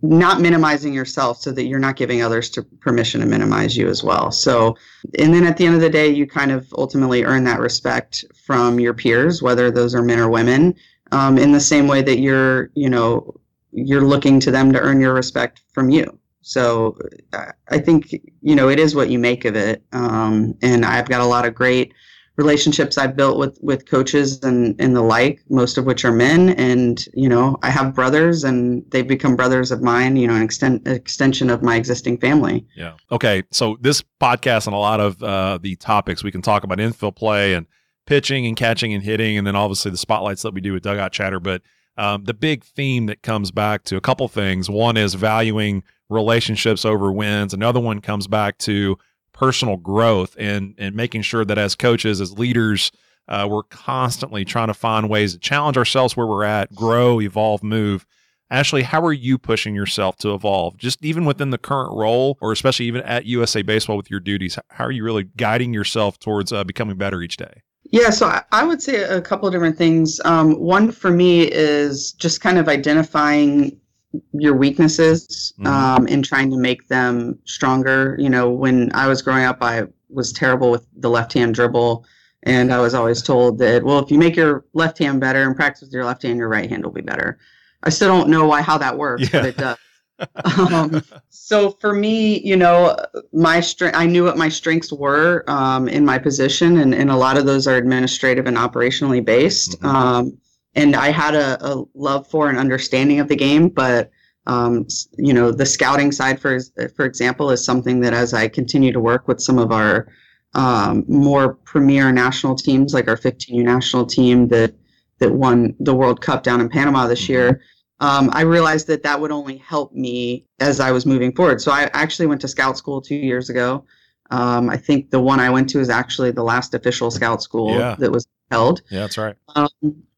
[SPEAKER 1] Not minimizing yourself so that you're not giving others to permission to minimize you as well. So, and then at the end of the day, you kind of ultimately earn that respect from your peers, whether those are men or women, um, in the same way that you're, you know, you're looking to them to earn your respect from you. So I think you know it is what you make of it, um, and I've got a lot of great relationships I've built with with coaches and and the like, most of which are men, and you know I have brothers, and they've become brothers of mine. You know, an extent extension of my existing family.
[SPEAKER 4] Yeah. Okay. So this podcast and a lot of uh, the topics we can talk about infield play and pitching and catching and hitting, and then obviously the spotlights that we do with dugout chatter, but um, the big theme that comes back to a couple things. One is valuing relationships over wins. Another one comes back to personal growth and and making sure that as coaches, as leaders, uh, we're constantly trying to find ways to challenge ourselves where we're at, grow, evolve, move. Ashley, how are you pushing yourself to evolve? Just even within the current role, or especially even at USA Baseball with your duties, how are you really guiding yourself towards uh, becoming better each day?
[SPEAKER 1] Yeah, so I would say a couple of different things. Um, one for me is just kind of identifying your weaknesses mm-hmm. um, and trying to make them stronger. You know, when I was growing up, I was terrible with the left hand dribble. And I was always told that, well, if you make your left hand better and practice with your left hand, your right hand will be better. I still don't know why how that works, yeah. but it does. Um, so for me, you know, my strength, I knew what my strengths were um, in my position, and, and a lot of those are administrative and operationally based. Mm-hmm. Um, and I had a, a, love for and understanding of the game, but um, you know, the scouting side, for for example, is something that as I continue to work with some of our um, more premier national teams, like our 15U national team that that won the World Cup down in Panama this mm-hmm. year, um, I realized that that would only help me as I was moving forward. So I actually went to scout school two years ago. Um, I think the one I went to is actually the last official scout school yeah. that was held.
[SPEAKER 4] Yeah, that's right.
[SPEAKER 1] Um,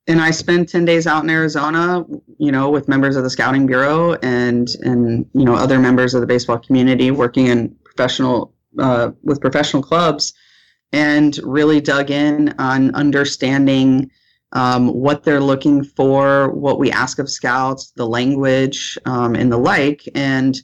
[SPEAKER 1] and I spent 10 days out in Arizona, you know, with members of the Scouting Bureau and, and you know, other members of the baseball community working in professional, uh, with professional clubs and really dug in on understanding um, what they're looking for, what we ask of scouts, the language, um, and the like. And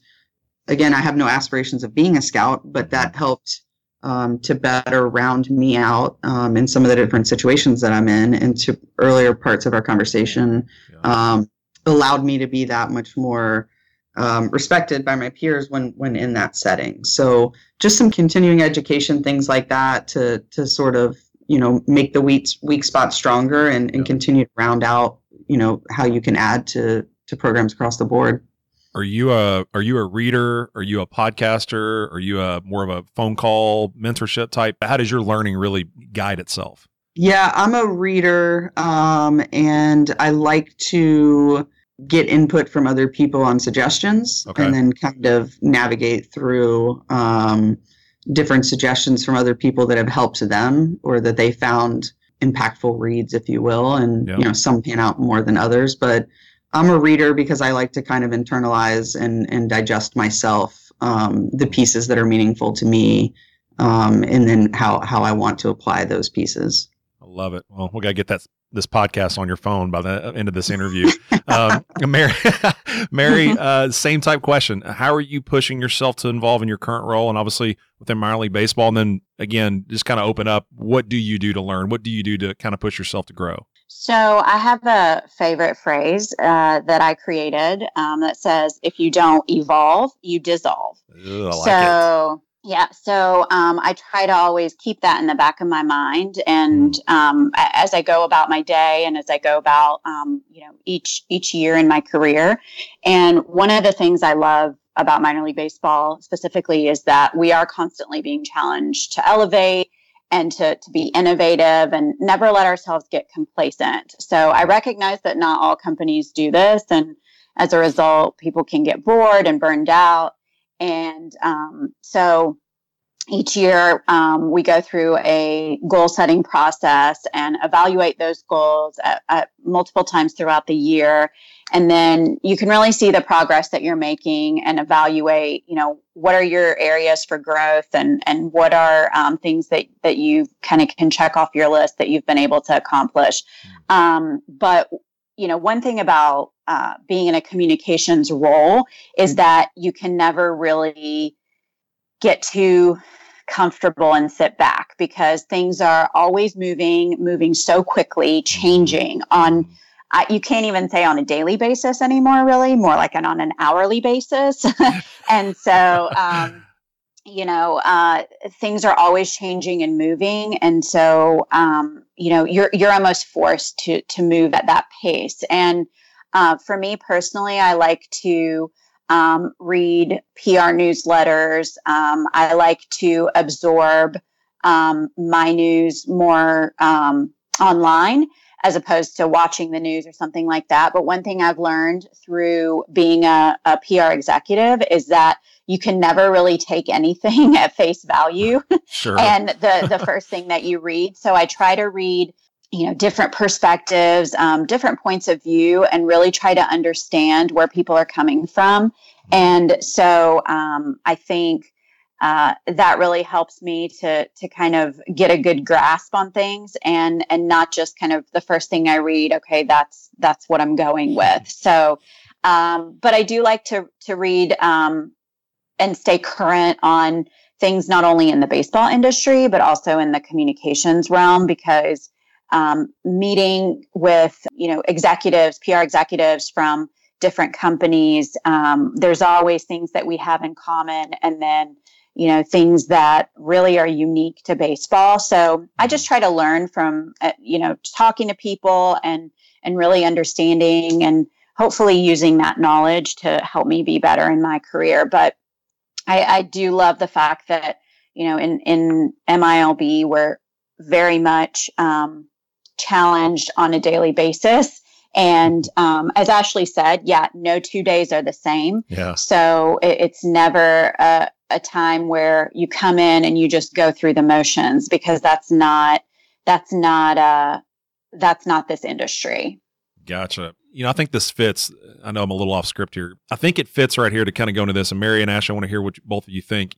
[SPEAKER 1] again, I have no aspirations of being a scout, but that helped um, to better round me out um, in some of the different situations that I'm in. And to earlier parts of our conversation, yeah. Um, allowed me to be that much more. Um, respected by my peers when when in that setting. So just some continuing education, things like that, to to sort of you know make the weak weak spots stronger and, and yeah. continue to round out you know how you can add to to programs across the board.
[SPEAKER 4] Are you a are you a reader? Are you a podcaster? Are you a more of a phone call mentorship type? How does your learning really guide itself?
[SPEAKER 1] Yeah i'm a reader um, and i like to get input from other people on suggestions okay. and then kind of navigate through um, different suggestions from other people that have helped them or that they found impactful reads, if you will. And, yeah. you know, some pan out more than others, but I'm a reader because I like to kind of internalize and, and digest myself um, the pieces that are meaningful to me um, and then how, how I want to apply those pieces.
[SPEAKER 4] I love it. Well, we got to get that this podcast on your phone by the end of this interview. um, Mary, Mary, uh, same type question. How are you pushing yourself to involve in your current role and obviously within minor league baseball? And then again, just kind of open up. What do you do to learn? What do you do to kind of push yourself to grow?
[SPEAKER 2] So I have a favorite phrase uh, that I created um, that says, "If you don't evolve, you dissolve."
[SPEAKER 4] Ugh, like so. It
[SPEAKER 2] yeah, so um, I try to always keep that in the back of my mind, and mm. um, as I go about my day, and as I go about um, you know each each year in my career, and one of the things I love about minor league baseball specifically is that we are constantly being challenged to elevate and to, to be innovative and never let ourselves get complacent. So I recognize that not all companies do this, and as a result, people can get bored and burned out. And um, so each year um, we go through a goal setting process and evaluate those goals at, at multiple times throughout the year and then you can really see the progress that you're making and evaluate you know what are your areas for growth and and what are um, things that that you kind of can check off your list that you've been able to accomplish mm. um, but you know, one thing about uh, being in a communications role is that you can never really get too comfortable and sit back because things are always moving, moving so quickly, mm-hmm. changing on. Uh, you can't even say on a daily basis anymore, really, more like an on an hourly basis. and so, um, you know, uh, things are always changing and moving, and so um, you know you're you're almost forced to to move at that pace. And uh, for me personally, I like to um, read PR newsletters. Um, I like to absorb um, my news more um, online. as opposed to watching the news or something like that. But one thing I've learned through being a, a PR executive is that you can never really take anything at face value
[SPEAKER 4] Sure.
[SPEAKER 2] and the the first thing that you read. So I try to read you know different perspectives um, different points of view and really try to understand where people are coming from and so um, i think uh, that really helps me to to kind of get a good grasp on things and and not just kind of the first thing i read okay that's that's what i'm going with so um, but i do like to to read um, and stay current on things not only in the baseball industry but also in the communications realm because um, meeting with you know executives pr executives from different companies um, there's always things that we have in common and then you know things that really are unique to baseball. So i just try to learn from uh, you know talking to people and and really understanding and hopefully using that knowledge to help me be better in my career. But i i do love the fact that you know in in milb we're very much um, challenged on a daily basis and um, as ashley said yeah no two days are the same
[SPEAKER 4] yeah.
[SPEAKER 2] so it, it's never a, a time where you come in and you just go through the motions because that's not that's not uh that's not this industry.
[SPEAKER 4] Gotcha. You know, I think this fits. I know I'm a little off script here. I think it fits right here to kind of go into this. And Mary and Ash, I want to hear what both of you think.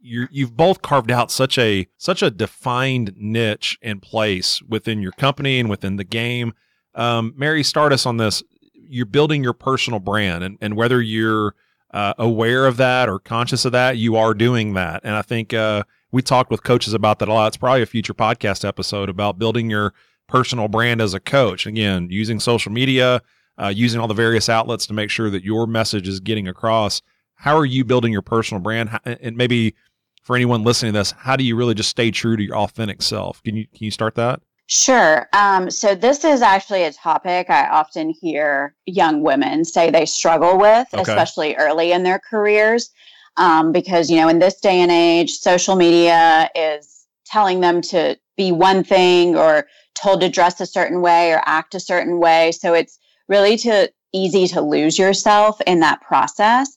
[SPEAKER 4] You you've both carved out such a such a defined niche and place within your company and within the game. Um, Mary, start us on this. You're building your personal brand, and, and whether you're uh, aware of that or conscious of that, you are doing that. And I think uh, we talked with coaches about that a lot. It's probably a future podcast episode about building your personal brand as a coach. Again, using social media, uh, using all the various outlets to make sure that your message is getting across. How are you building your personal brand? How, and maybe for anyone listening to this, how do you really just stay true to your authentic self? Can you can you start that?
[SPEAKER 2] Sure. Um, so this is actually a topic I often hear young women say they struggle with,
[SPEAKER 4] Okay.
[SPEAKER 2] especially early in their careers, um, because you know in this day and age, social media is telling them to be one thing or told to dress a certain way or act a certain way. So it's really to easy to lose yourself in that process.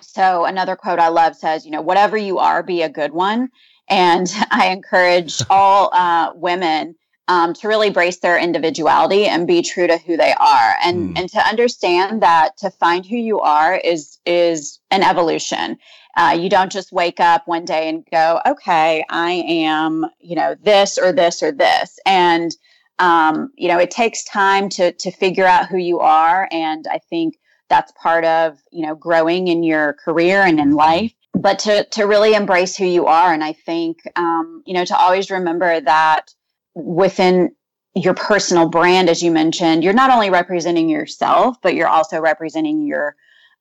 [SPEAKER 2] So another quote I love says, you know, whatever you are, be a good one. And I encourage all uh, women um, to really brace their individuality and be true to who they are, and
[SPEAKER 4] Mm.
[SPEAKER 2] and to understand that to find who you are is is an evolution. Uh, you don't just wake up one day and go, okay, I am, you know, this or this or this, and um, you know, it takes time to to figure out who you are, and I think that's part of you know growing in your career and in life. But to to really embrace who you are and i think um, you know to always remember that within your personal brand as you mentioned you're not only representing yourself but you're also representing your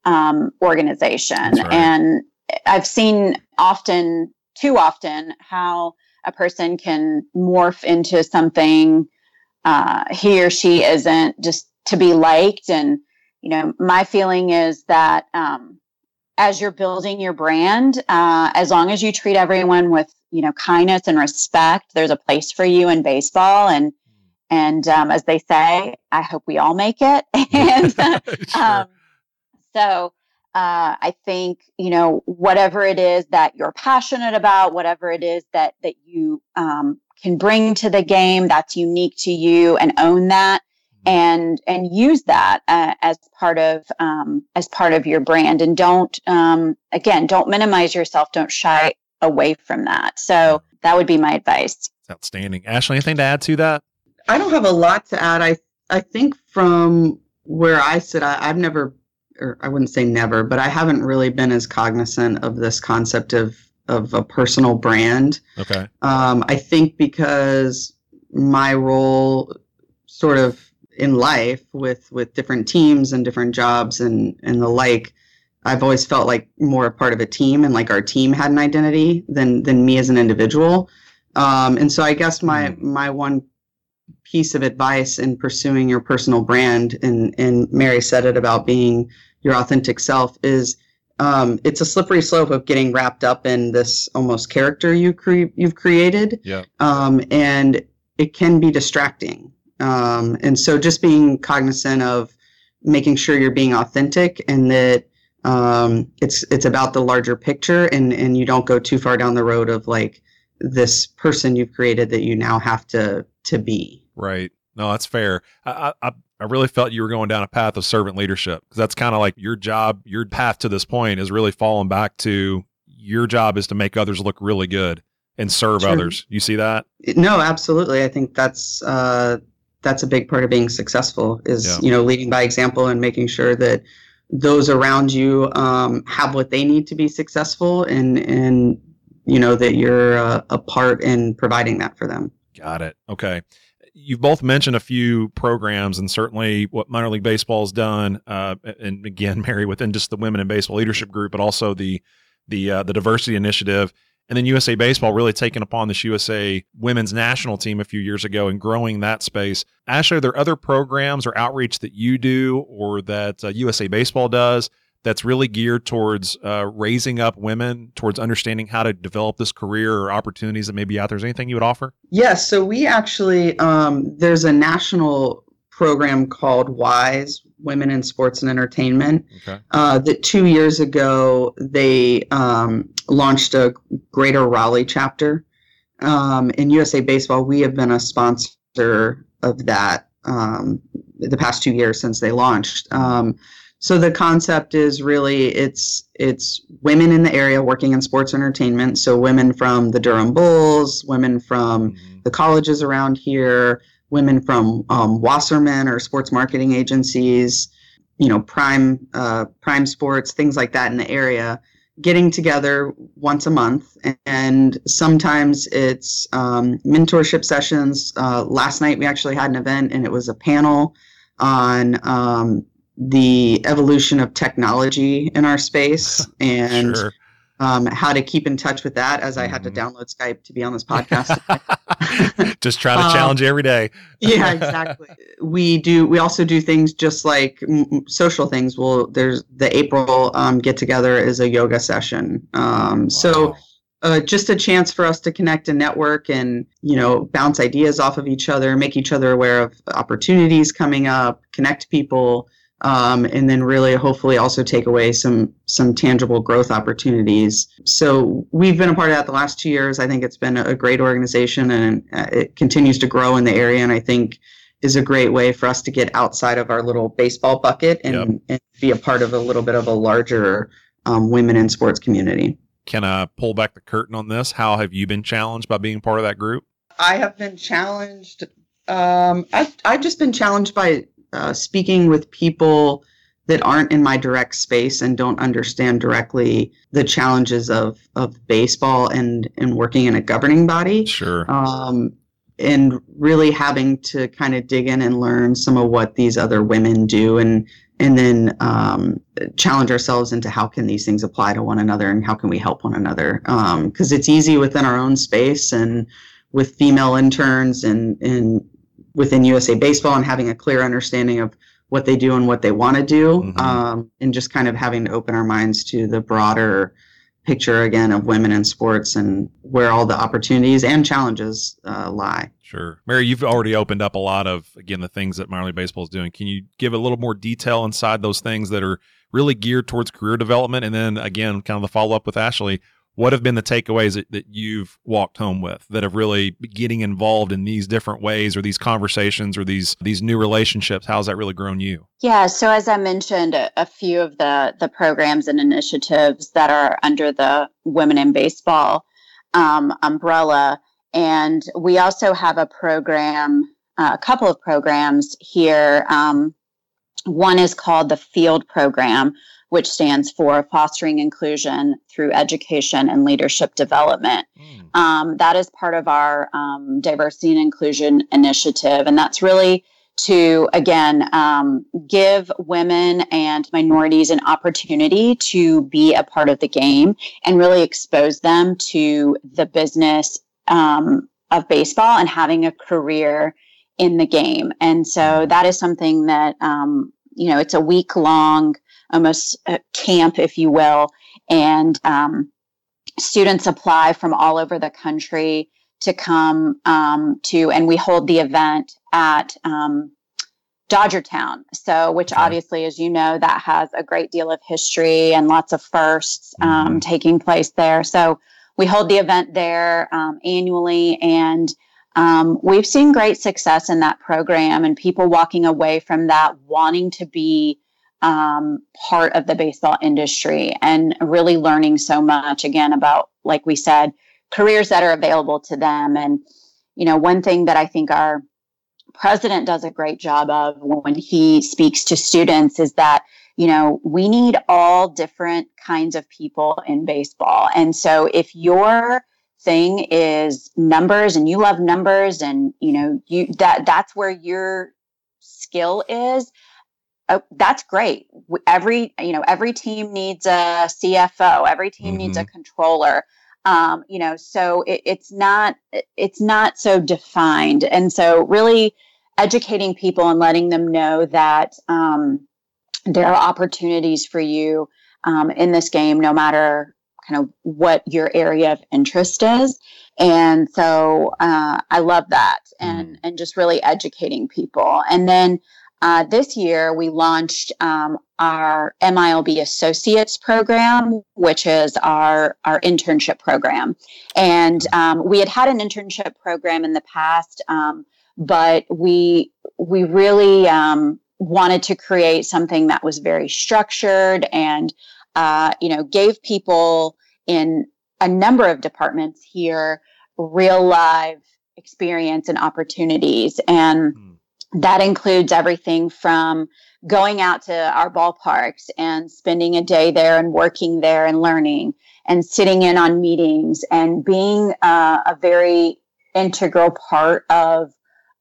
[SPEAKER 2] um, organization.
[SPEAKER 4] Right.
[SPEAKER 2] and i've seen often too often how a person can morph into something uh, he or she isn't just to be liked. And you know my feeling is that um, as you're building your brand uh, as long as you treat everyone with you know kindness and respect there's a place for you in baseball. And and um, as they say i hope we all make it. And
[SPEAKER 4] Sure.
[SPEAKER 2] um, so uh, I think you know whatever it is that you're passionate about, whatever it is that that you um, can bring to the game that's unique to you, and own that, and and use that uh, as part of um, as part of your brand, and don't um, again don't minimize yourself, don't shy away from that. So that would be my advice.
[SPEAKER 4] It's outstanding. Ashley, anything to add to that?
[SPEAKER 1] I don't have a lot to add. I I think from where I sit, I, I've never, or I wouldn't say never, but I haven't really been as cognizant of this concept of of a personal brand.
[SPEAKER 4] Okay.
[SPEAKER 1] Um, I think because my role, sort of in life, with with different teams and different jobs and and the like, I've always felt like more a part of a team, and like our team had an identity than than me as an individual. Um, and so I guess my my one piece of advice in pursuing your personal brand, and and Mary said it about being your authentic self, is um, it's a slippery slope of getting wrapped up in this almost character you cre- you've created,
[SPEAKER 4] Yeah.
[SPEAKER 1] um, and it can be distracting. Um, and so just being cognizant of making sure you're being authentic and that um, it's it's about the larger picture and and you don't go too far down the road of like this person you've created that you now have to to be.
[SPEAKER 4] Right. No, that's fair. I I, I really felt you were going down a path of servant leadership because that's kind of like your job. Your path to this point is really falling back to your job is to make others look really good and serve sure. others. You see that?
[SPEAKER 1] No, absolutely. I think that's uh, that's a big part of being successful is yeah. you know leading by example and making sure that those around you um, have what they need to be successful and and you know that you're uh, a part in providing that for them.
[SPEAKER 4] Got it. Okay. You've both mentioned a few programs, and certainly what minor league baseball has done. Uh, and again, Mary, within just the Women in Baseball Leadership Group, but also the the uh, the diversity initiative and then USA Baseball really taking upon this USA women's national team a few years ago and growing that space. Ashley, are there other programs or outreach that you do or that uh, USA Baseball does that's really geared towards uh, raising up women, towards understanding how to develop this career or opportunities that may be out there? Is anything you would offer?
[SPEAKER 1] Yes. So we actually, um, there's a national program called WISE, Women in Sports and Entertainment. Okay. Uh, that two years ago they um, launched a Greater Raleigh chapter. Um, in USA Baseball, we have been a sponsor of that um, the past two years since they launched. So the concept is really it's it's women in the area working in sports entertainment. So women from the Durham Bulls, women from mm-hmm. the colleges around here, women from um, Wasserman or sports marketing agencies, you know, Prime uh, Prime Sports, things like that in the area, getting together once a month. And sometimes it's um, mentorship sessions. Uh, last night we actually had an event, and it was a panel on um, the evolution of technology in our space and sure um, how to keep in touch with that as I had to mm-hmm. download Skype to be on this podcast.
[SPEAKER 4] just try to um, challenge you every day.
[SPEAKER 1] yeah, exactly. We do. We also do things just like m- social things. Well, there's the April um, get together is a yoga session. Um, wow. So. Uh, just a chance for us to connect and network and you know bounce ideas off of each other make each other aware of opportunities coming up connect people um, and then really hopefully also take away some some tangible growth opportunities. So we've been a part of that the last two years. I think it's been a great organization and uh, it continues to grow in the area, and I think is a great way for us to get outside of our little baseball bucket and, yep. and be a part of a little bit of a larger um, women in sports community.
[SPEAKER 4] Can I pull back the curtain on this? How have you been challenged by being part of that group?
[SPEAKER 1] I have been challenged. Um, I've, I've just been challenged by uh, speaking with people that aren't in my direct space and don't understand directly the challenges of of baseball and and working in a governing body.
[SPEAKER 4] Sure.
[SPEAKER 1] Um, and really having to kind of dig in and learn some of what these other women do and and then um, challenge ourselves into how can these things apply to one another and how can we help one another because um, it's easy within our own space and with female interns and and within USA Baseball and having a clear understanding of what they do and what they want to do, mm-hmm. um, and just kind of having to open our minds to the broader picture again of women in sports and where all the opportunities and challenges uh, lie.
[SPEAKER 4] Sure. Mary, you've already opened up a lot of, again, the things that minor league baseball is doing. Can you give a little more detail inside those things that are really geared towards career development? And then, again, kind of the follow up with Ashley, what have been the takeaways that, that you've walked home with that have really getting involved in these different ways or these conversations or these these new relationships? How's that really grown you?
[SPEAKER 2] Yeah so as i mentioned a, a few of the the programs and initiatives that are under the women in baseball um, umbrella. And we also have a program uh, a couple of programs here. Um, one is called the field program which stands for Fostering Inclusion Through Education and Leadership Development. Mm. Um, that is part of our um, diversity and inclusion initiative. And that's really to, again, um, give women and minorities an opportunity to be a part of the game and really expose them to the business um, of baseball and having a career in the game. And so that is something that, um, you know, it's a week long almost a camp, if you will. And um, students apply from all over the country to come um, to, and we hold the event at um, Dodgertown. So, which obviously, as you know, that has a great deal of history and lots of firsts um, mm-hmm. taking place there. So, we hold the event there um, annually, and um, we've seen great success in that program, and people walking away from that wanting to be um, part of the baseball industry and really learning so much again about, like we said, careers that are available to them. And, you know, one thing that I think our president does a great job of when he speaks to students is that, you know, we need all different kinds of people in baseball. And so if your thing is numbers and you love numbers and, you know, you that that's where your skill is, oh, that's great. Every you know every team needs a CFO. Every team mm-hmm. needs a mm-hmm. controller. Um, you know, so it, it's not it's not so defined, and so really educating people and letting them know that um, there are opportunities for you um, in this game, no matter kind of what your area of interest is. And so uh, I love that, and mm. and just really educating people, and then uh, this year, we launched um, our MILB Associates program, which is our, our internship program. And um, we had had an internship program in the past, um, but we, we really um, wanted to create something that was very structured and, uh, you know, gave people in a number of departments here real live experience and opportunities. And mm that includes everything from going out to our ballparks and spending a day there and working there and learning and sitting in on meetings and being uh, a very integral part of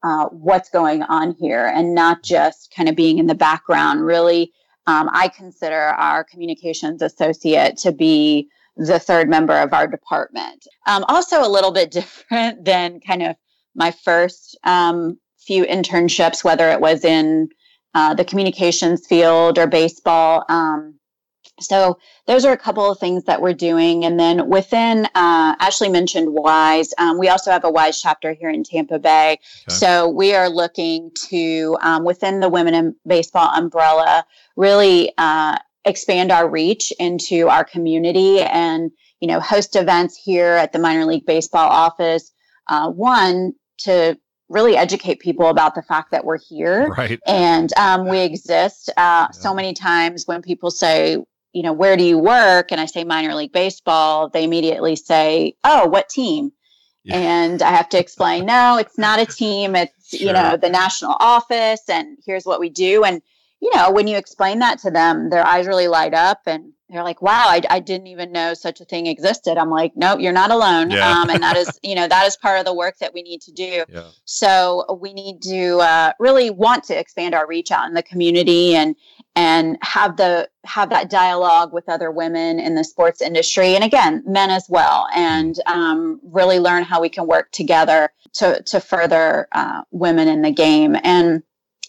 [SPEAKER 2] uh, what's going on here and not just kind of being in the background. Really, um, I consider our communications associate to be the third member of our department. Um, also, a little bit different than kind of my first um, few internships, whether it was in uh, the communications field or baseball. Um, so those are a couple of things that we're doing. And then within, uh, Ashley mentioned WISE. Um, we also have a WISE chapter here in Tampa Bay. Okay. So we are looking to, um, within the Women in Baseball umbrella, really uh, expand our reach into our community and, you know, host events here at the minor league baseball office. Uh, one, to really educate people about the fact that we're here
[SPEAKER 4] right.
[SPEAKER 2] and um, we exist. Uh, yeah. So many times when people say, you know, where do you work? And I say minor league baseball, they immediately say, oh, what team? Yeah. And I have to explain, no, it's not a team. It's, sure. you know, the national office and here's what we do. And, you know, when you explain that to them, their eyes really light up and they're like, wow, I, I didn't even know such a thing existed. I'm like, no, you're not alone. Yeah. Um, and that is, you know, that is part of the work that we need to do. Yeah. So we need to uh, really want to expand our reach out in the community and, and have the, have that dialogue with other women in the sports industry. And again, men as well. And um, really learn how we can work together to, to further uh, women in the game. And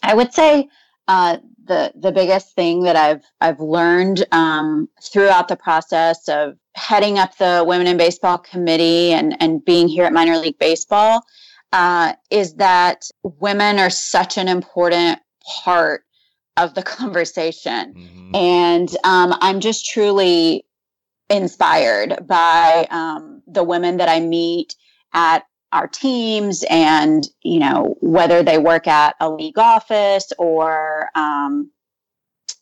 [SPEAKER 2] I would say, uh, the the biggest thing that I've I've learned um, throughout the process of heading up the Women in Baseball committee and and being here at minor league baseball uh, is that women are such an important part of the conversation, mm-hmm. and um, I'm just truly inspired by um, the women that I meet at our teams and you know whether they work at a league office or um,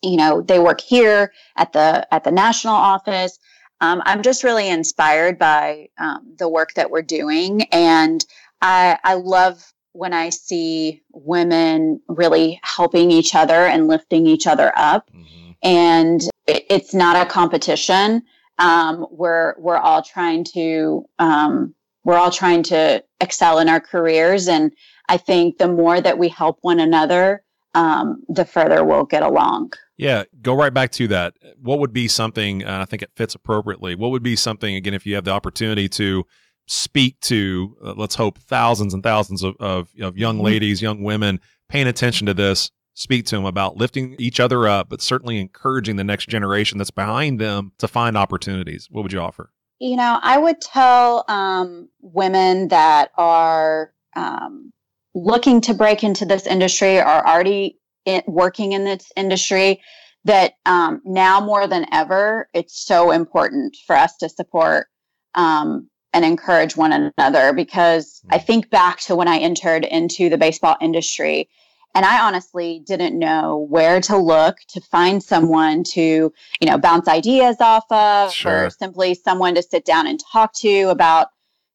[SPEAKER 2] you know they work here at the at the national office. Um, i'm just really inspired by um, the work that we're doing. And i i love when i see women really helping each other and lifting each other up. Mm-hmm. and it, it's not a competition. Um, we're we're all trying to um, we're all trying to excel in our careers. And I think the more that we help one another, um, the further we'll get along.
[SPEAKER 4] Yeah, go right back to that. What would be something, uh, I think it fits appropriately. What would be something, again, if you have the opportunity to speak to, uh, let's hope, thousands and thousands of, of, of young mm-hmm. ladies, young women paying attention to this, speak to them about lifting each other up, but certainly encouraging the next generation that's behind them to find opportunities? What would you offer?
[SPEAKER 2] You know, I would tell um, women that are um, looking to break into this industry or already in, working in this industry that um, now more than ever, it's so important for us to support um, and encourage one another because I hmm. think back to when I entered into the baseball industry and I honestly didn't know where to look to find someone to, you know, bounce ideas off of sure. or simply someone to sit down and talk to about,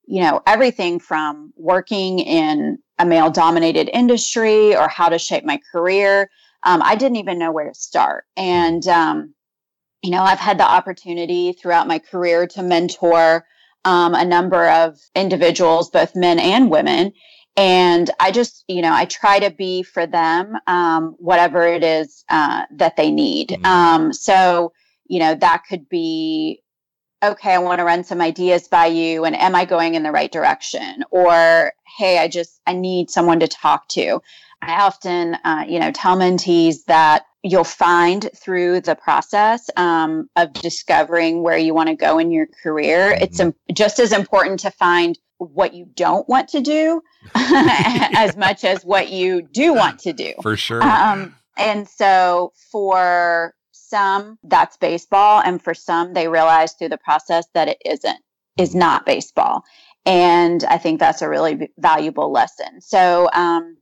[SPEAKER 2] you know, everything from working in a male dominated industry or how to shape my career. Um, I didn't even know where to start. And, um, you know, I've had the opportunity throughout my career to mentor um, a number of individuals, both men and women. And I just, you know, I try to be for them um, whatever it is uh, that they need. Mm-hmm. Um, so, you know, that could be okay, I want to run some ideas by you. And am I going in the right direction? Or, hey, I just, I need someone to talk to. I often, uh, you know, tell mentees that you'll find through the process um, of discovering where you want to go in your career. Mm-hmm. It's um, just as important to find what you don't want to do as much as what you do want to do.
[SPEAKER 4] For sure. Um,
[SPEAKER 2] and so for some, that's baseball. And for some, they realize through the process that it isn't, is not baseball. And I think that's a really valuable lesson. So, um,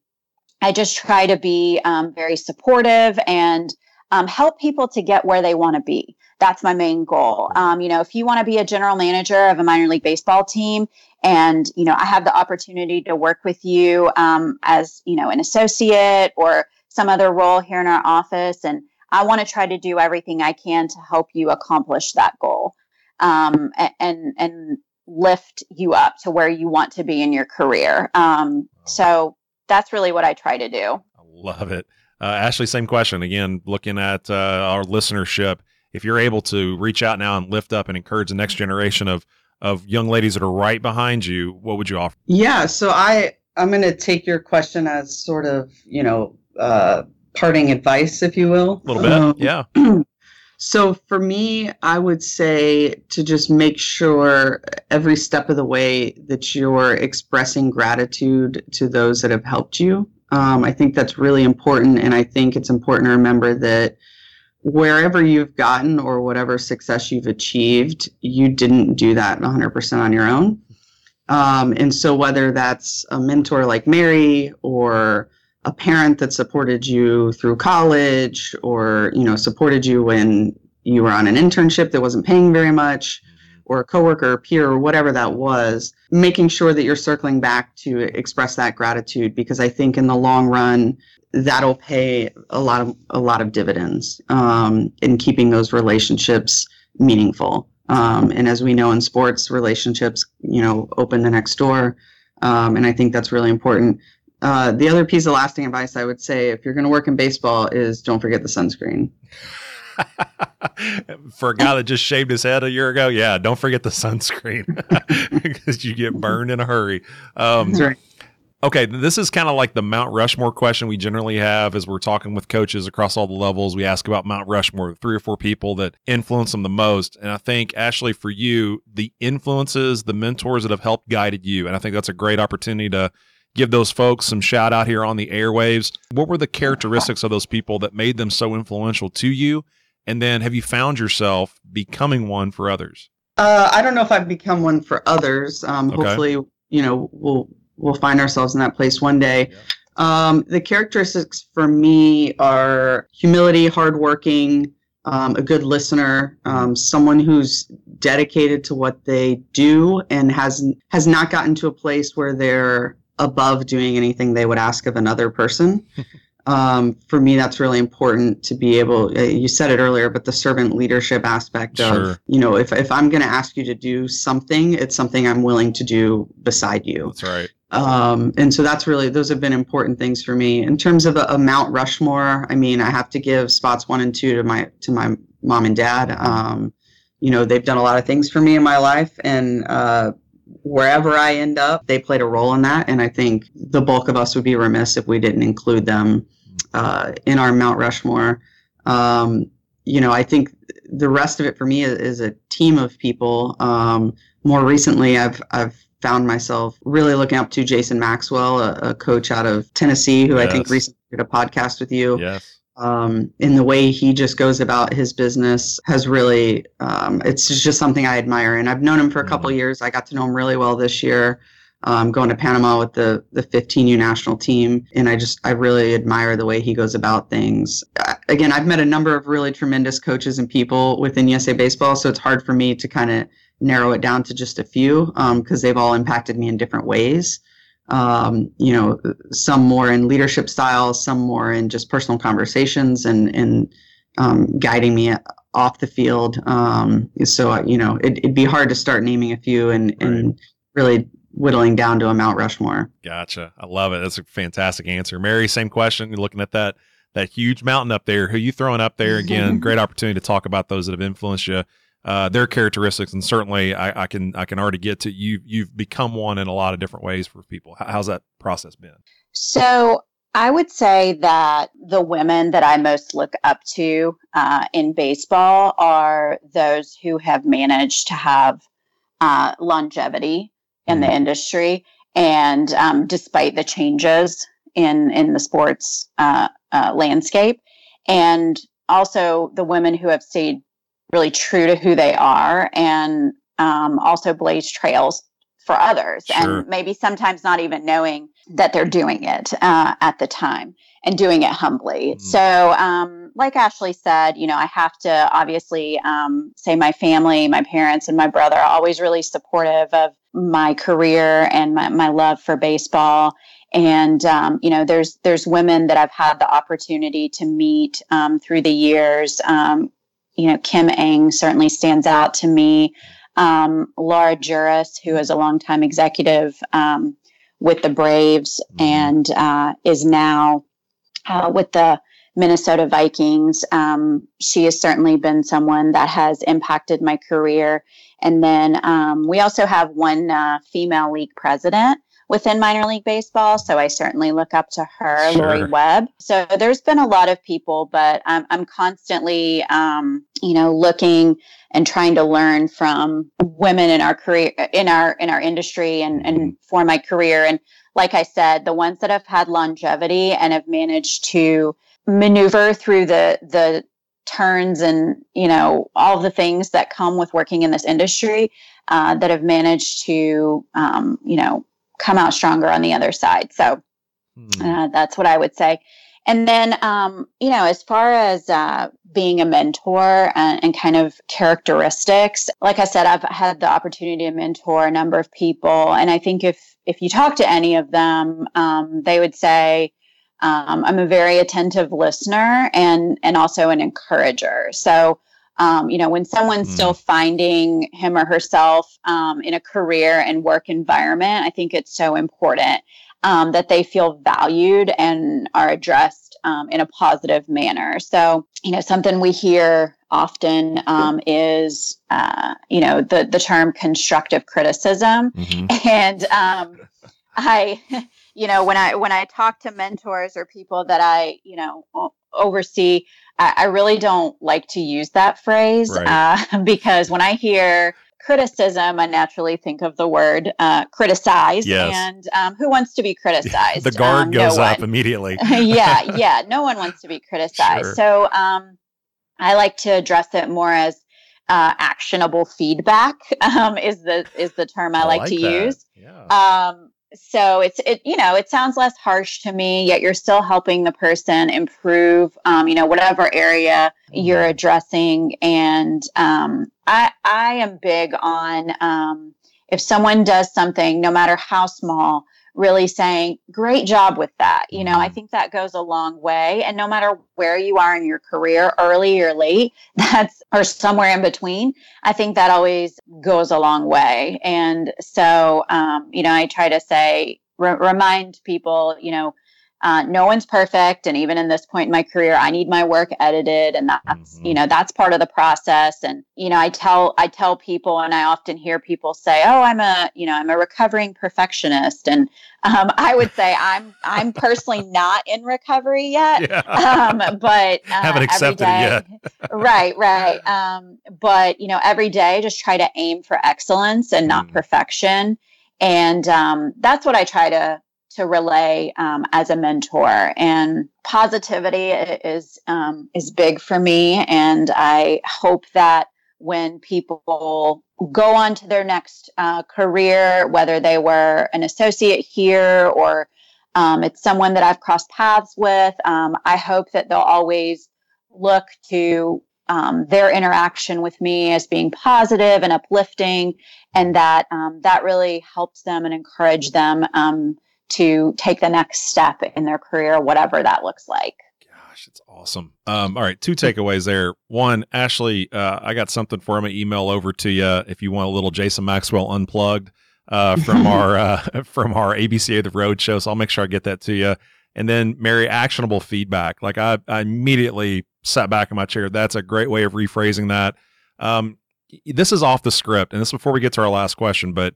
[SPEAKER 2] I just try to be um, very supportive and um, help people to get where they want to be. That's my main goal. Um, you know, if you want to be a general manager of a minor league baseball team, and you know, I have the opportunity to work with you um, as you know an associate or some other role here in our office, and I want to try to do everything I can to help you accomplish that goal, um, and and lift you up to where you want to be in your career. Um, so that's really what I try to do.
[SPEAKER 4] I love it. Uh, Ashley, same question. Again, looking at uh, our listenership, if you're able to reach out now and lift up and encourage the next generation of of young ladies that are right behind you, what would you offer?
[SPEAKER 1] Yeah, so I I'm going to take your question as sort of you know uh, parting advice, if you will.
[SPEAKER 4] A little bit, um, yeah.
[SPEAKER 1] So for me, I would say to just make sure every step of the way that you're expressing gratitude to those that have helped you. Um, I think that's really important. And I think it's important to remember that wherever you've gotten or whatever success you've achieved, you didn't do that 100% on your own. Um, and so whether that's a mentor like Mary or a parent that supported you through college or you know supported you when you were on an internship that wasn't paying very much or a coworker or peer or whatever that was making sure that you're circling back to express that gratitude because i think in the long run that'll pay a lot of a lot of dividends um, in keeping those relationships meaningful um, and as we know in sports relationships you know open the next door um, and i think that's really important uh, the other piece of lasting advice I would say if you're going to work in baseball is don't forget the sunscreen.
[SPEAKER 4] For a guy that just shaved his head a year ago, yeah, don't forget the sunscreen because you get burned in a hurry. Um, right. Okay, this is kind of like the Mount Rushmore question we generally have as we're talking with coaches across all the levels. We ask about Mount Rushmore, three or four people that influence them the most. And I think, Ashley, for you, the influences, the mentors that have helped guided you. And I think that's a great opportunity to give those folks some shout out here on the airwaves. What were the characteristics of those people that made them so influential to you? And then have you found yourself becoming one for others?
[SPEAKER 1] Uh, I don't know if I've become one for others. Um, okay. Hopefully, you know, we'll we'll find ourselves in that place one day. Yeah. Um, the characteristics for me are humility, hardworking, um, a good listener, um, someone who's dedicated to what they do and has has not gotten to a place where they're above doing anything they would ask of another person. um, for me, that's really important to be able. Uh, you said it earlier, but the servant leadership aspect sure. of you know, if if I'm going to ask you to do something, it's something I'm willing to do beside you.
[SPEAKER 4] That's right.
[SPEAKER 1] Um, and so that's really those have been important things for me in terms of a, a, Mount Rushmore. I mean, I have to give spots one and two to my to my mom and dad. Um, you know, they've done a lot of things for me in my life, and uh, wherever I end up, they played a role in that. And I think the bulk of us would be remiss if we didn't include them uh, in our Mount Rushmore. Um, you know, I think the rest of it for me is, is a team of people. Um, more recently, I've I've found myself really looking up to Jason Maxwell, a, a coach out of Tennessee, who yes. I think recently did a podcast with you.
[SPEAKER 4] Yes.
[SPEAKER 1] Um, in the way he just goes about his business has really, um, it's just something I admire. And I've known him for a couple mm-hmm. years. I got to know him really well this year um, going to Panama with the the 15U national team, and I just I really admire the way he goes about things. Uh, again, I've met a number of really tremendous coaches and people within USA Baseball, so it's hard for me to kind of narrow it down to just a few because um, they've all impacted me in different ways. Um, you know, some more in leadership styles, some more in just personal conversations and and um, guiding me off the field. Um, so you know, it, would be hard to start naming a few and and really whittling down to a Mount Rushmore.
[SPEAKER 4] Gotcha. I love it. That's a fantastic answer. Mary, same question. You're looking at that that huge mountain up there. Who you throwing up there again? great opportunity to talk about those that have influenced you, uh, their characteristics, and certainly I, I, can I can already get to you. You've become one in a lot of different ways for people. How's that process been?
[SPEAKER 2] So I would say that the women that I most look up to uh, in baseball are those who have managed to have uh, longevity in the mm-hmm. industry. And um, despite the changes in in the sports uh, uh, landscape, and also the women who have stayed really true to who they are, and um, also blaze trails for others, sure. and maybe sometimes not even knowing that they're doing it uh, at the time and doing it humbly. Mm. So, um, like Ashley said, you know, I have to obviously um, say my family, my parents, and my brother are always really supportive of my career and my, my love for baseball. And um, you know, there's there's women that I've had the opportunity to meet um, through the years. Um, you know, Kim Ng certainly stands out to me. Um, Laura Juris, who is a longtime executive um, with the Braves mm-hmm. and uh, is now uh, with the Minnesota Vikings. Um, she has certainly been someone that has impacted my career. And then um, we also have one uh, female league president within minor league baseball. So I certainly look up to her, sure. Lori Webb. So there's been a lot of people, but I'm, I'm constantly, um, you know, looking and trying to learn from women in our career, in our in our industry, and and mm-hmm. for my career. And like I said, the ones that have had longevity and have managed to maneuver through the the turns and you know all the things that come with working in this industry uh, that have managed to um, you know come out stronger on the other side so hmm. uh, that's what i would say and then um, you know as far as uh, being a mentor and, and, kind of characteristics like i said i've had the opportunity to mentor a number of people and i think if if you talk to any of them um, they would say um, I'm a very attentive listener and and also an encourager. So, um, you know, when someone's mm. still finding him or herself um, in a career and work environment, I think it's so important um, that they feel valued and are addressed um, in a positive manner. So, you know, something we hear often um, is, uh, you know, the the term constructive criticism, mm-hmm. and I you know when i when i talk to mentors or people that i you know oversee i, I really don't like to use that phrase right. uh, because when i hear criticism i naturally think of the word uh, criticize yes. and um, who wants to be criticized
[SPEAKER 4] the guard um, goes no up one. immediately
[SPEAKER 2] yeah yeah no one wants to be criticized sure. so um, i like to address it more as uh, actionable feedback um, is the is the term I, I like, like, to that. use. Yeah. So it's it you know it sounds less harsh to me yet you're still helping the person improve um, you know whatever area you're mm-hmm. addressing and um, i i am big on um, if someone does something no matter how small really saying, great job with that. You know, I mm-hmm. think that goes a long way. And no matter where you are in your career, early or late, that's, or somewhere in between, I think that always goes a long way. And so, um, you know, I try to say, re- remind people, you know, uh, no one's perfect. And even in this point in my career i need my work edited. And that's mm-hmm. you know that's part of the process. And you know i tell i tell people and i often hear people say oh i'm a you know i'm a recovering perfectionist. And um, i would say i'm i'm personally not in recovery yet. Yeah. um, but
[SPEAKER 4] uh, haven't accepted day, it
[SPEAKER 2] yet. right right. Um, but you know every day just try to aim for excellence and not mm. perfection. And um, that's what i try to to relay um, as a mentor. And positivity is um, is big for me, and I hope that when people go on to their next uh, career, whether they were an associate here or um, it's someone that I've crossed paths with, um, I hope that they'll always look to um, their interaction with me as being positive and uplifting, and that um, that really helps them and encourage them um, to take the next step in their career, whatever that looks like.
[SPEAKER 4] Gosh, it's awesome. Um, all right, two takeaways there. One, Ashley, uh, I got something for him. To email over to you if you want a little Jason Maxwell unplugged uh, from our uh, from our ABCA the Road show. So I'll make sure I get that to you. And then Mary, actionable feedback. Like I, I immediately sat back in my chair. That's a great way of rephrasing that. Um, this is off the script, and this is before we get to our last question, but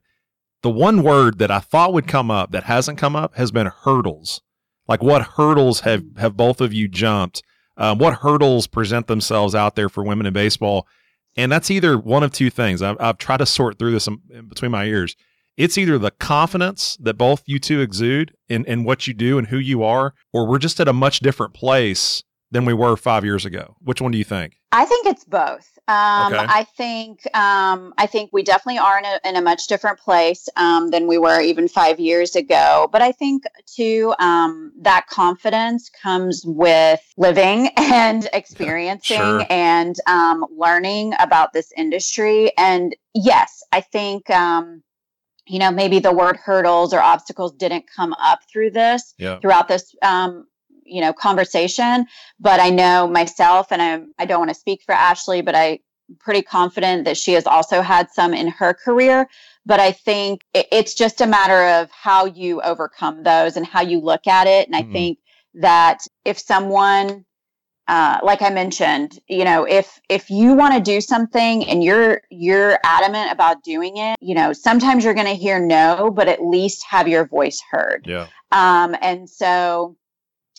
[SPEAKER 4] the one word that I thought would come up that hasn't come up has been hurdles. Like what hurdles have have both of you jumped? Um, what hurdles present themselves out there for women in baseball? And that's either one of two things. I've, I've tried to sort through this in, between my ears. It's either the confidence that both you two exude in, in what you do and who you are, or we're just at a much different place than we were five years ago. Which one do you think?
[SPEAKER 2] I think it's both. Um, okay. I think um, I think we definitely are in a, in a much different place um, than we were even five years ago. But I think too um, that confidence comes with living and experiencing sure. and um, learning about this industry. And yes, I think um, you know maybe the word hurdles or obstacles didn't come up through this yeah. throughout this um, you know conversation but i know myself and i i don't want to speak for ashley but i'm pretty confident that she has also had some in her career but i think it's just a matter of how you overcome those and how you look at it and mm-hmm. i think that if someone uh, like I mentioned, you know, if if you want to do something and you're you're adamant about doing it, you know, sometimes you're going to hear no, but at least have your voice heard.
[SPEAKER 4] Yeah.
[SPEAKER 2] Um, and so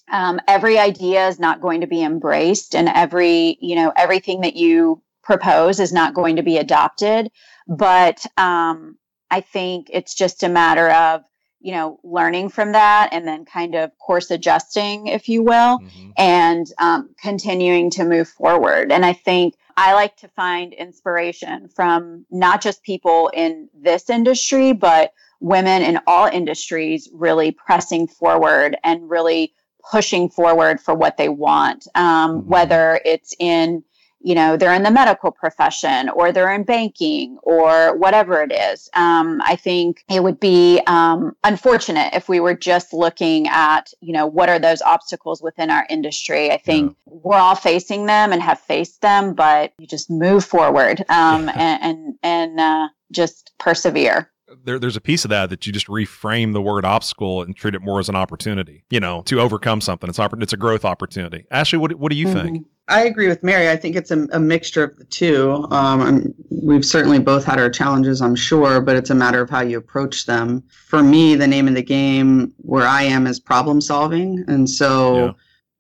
[SPEAKER 2] um, every idea is not going to be embraced and every you know everything that you propose is not going to be adopted but um, i think it's just a matter of you know learning from that and then kind of course adjusting if you will mm-hmm. and um, continuing to move forward and i think i like to find inspiration from not just people in this industry but women in all industries really pressing forward and really pushing forward for what they want, um, mm-hmm. whether it's in you know they're in the medical profession or they're in banking or whatever it is um, i think it would be um, unfortunate if we were just looking at you know what are those obstacles within our industry i think yeah. we're all facing them and have faced them but you just move forward um, and and, and uh, just persevere
[SPEAKER 4] there, there's a piece of that that you just reframe the word obstacle and treat it more as an opportunity, you know, to overcome something. It's it's a growth opportunity. Ashley, what, what do you mm-hmm. think?
[SPEAKER 1] I agree with Mary. I think it's a, a mixture of the two. Um, we've certainly both had our challenges, I'm sure, but it's a matter of how you approach them. For me, the name of the game where I am is problem solving. And so, yeah.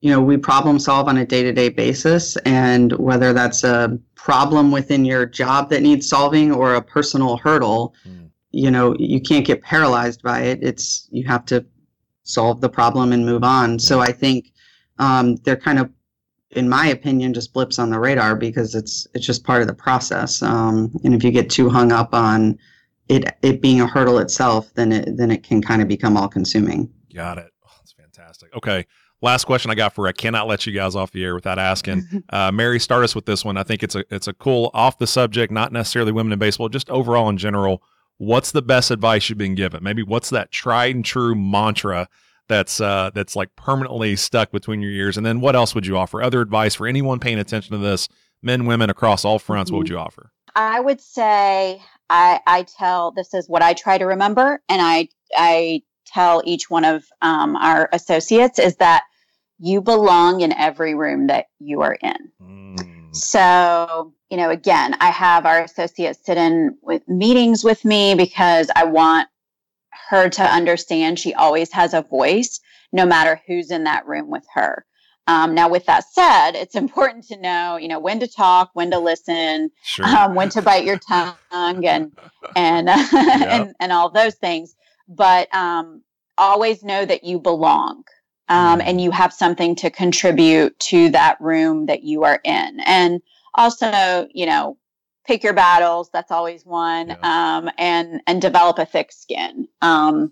[SPEAKER 1] you know, we problem solve on a day to day basis. And whether that's a problem within your job that needs solving or a personal hurdle, mm you know you can't get paralyzed by it. It's you have to solve the problem and move on. So i think um, they're kind of in my opinion just blips on the radar because it's it's just part of the process. Um, and if you get too hung up on it it being a hurdle itself then it then it can kind of become all consuming
[SPEAKER 4] got it. Oh, that's fantastic. Okay last question I got for I cannot let you guys off the air without asking. Uh, Mary, start us with this one. I think it's a it's a cool off the subject, not necessarily women in baseball, just overall in general what's the best advice you've been given? Maybe what's that tried and true mantra that's uh, that's like permanently stuck between your ears? And then what else would you offer? Other advice for anyone paying attention to this, men, women across all fronts. What would you offer?
[SPEAKER 2] I would say I I tell this is what I try to remember, and I I tell each one of um, our associates is that you belong in every room that you are in. Mm. So, you know, again, I have our associates sit in with meetings with me because I want her to understand she always has a voice no matter who's in that room with her. Um, now, with that said, it's important to know, you know, when to talk, when to listen, sure. um, when to bite your tongue, and and uh, yep. and and all those things. But um, always know that you belong, um, and you have something to contribute to that room that you are in. And also, you know, pick your battles. That's always one, yeah. Um, and and develop a thick skin. Um,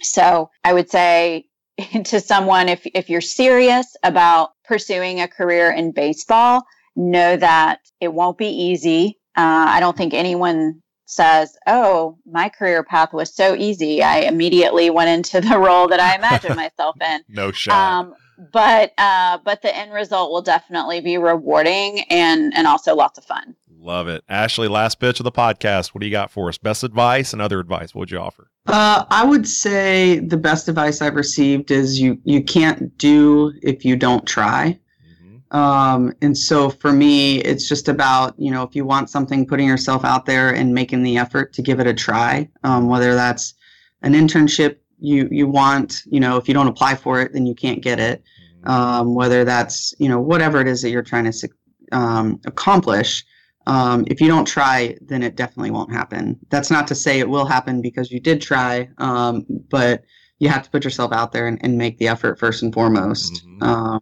[SPEAKER 2] so I would say to someone if if you're serious about pursuing a career in baseball, know that it won't be easy. Uh, I don't think anyone says, "Oh, my career path was so easy. I immediately went into the role that I imagined myself in."
[SPEAKER 4] no shot. Um,
[SPEAKER 2] but uh, but the end result will definitely be rewarding and and also lots of fun.
[SPEAKER 4] Love it, Ashley. Last pitch of the podcast. What do you got for us? Best advice and other advice. What would you offer?
[SPEAKER 1] Uh, I would say the best advice I've received is you you can't do if you don't try. Mm-hmm. Um, and so for me, it's just about you know if you want something, putting yourself out there and making the effort to give it a try. Um, whether that's an internship you you want, you know, if you don't apply for it, then you can't get it. Mm-hmm. Um, whether that's you know whatever it is that you're trying to um, accomplish um, if you don't try, then it definitely won't happen. That's not to say it will happen because you did try, um, but you have to put yourself out there and, and make the effort first and foremost. Mm-hmm. Uh,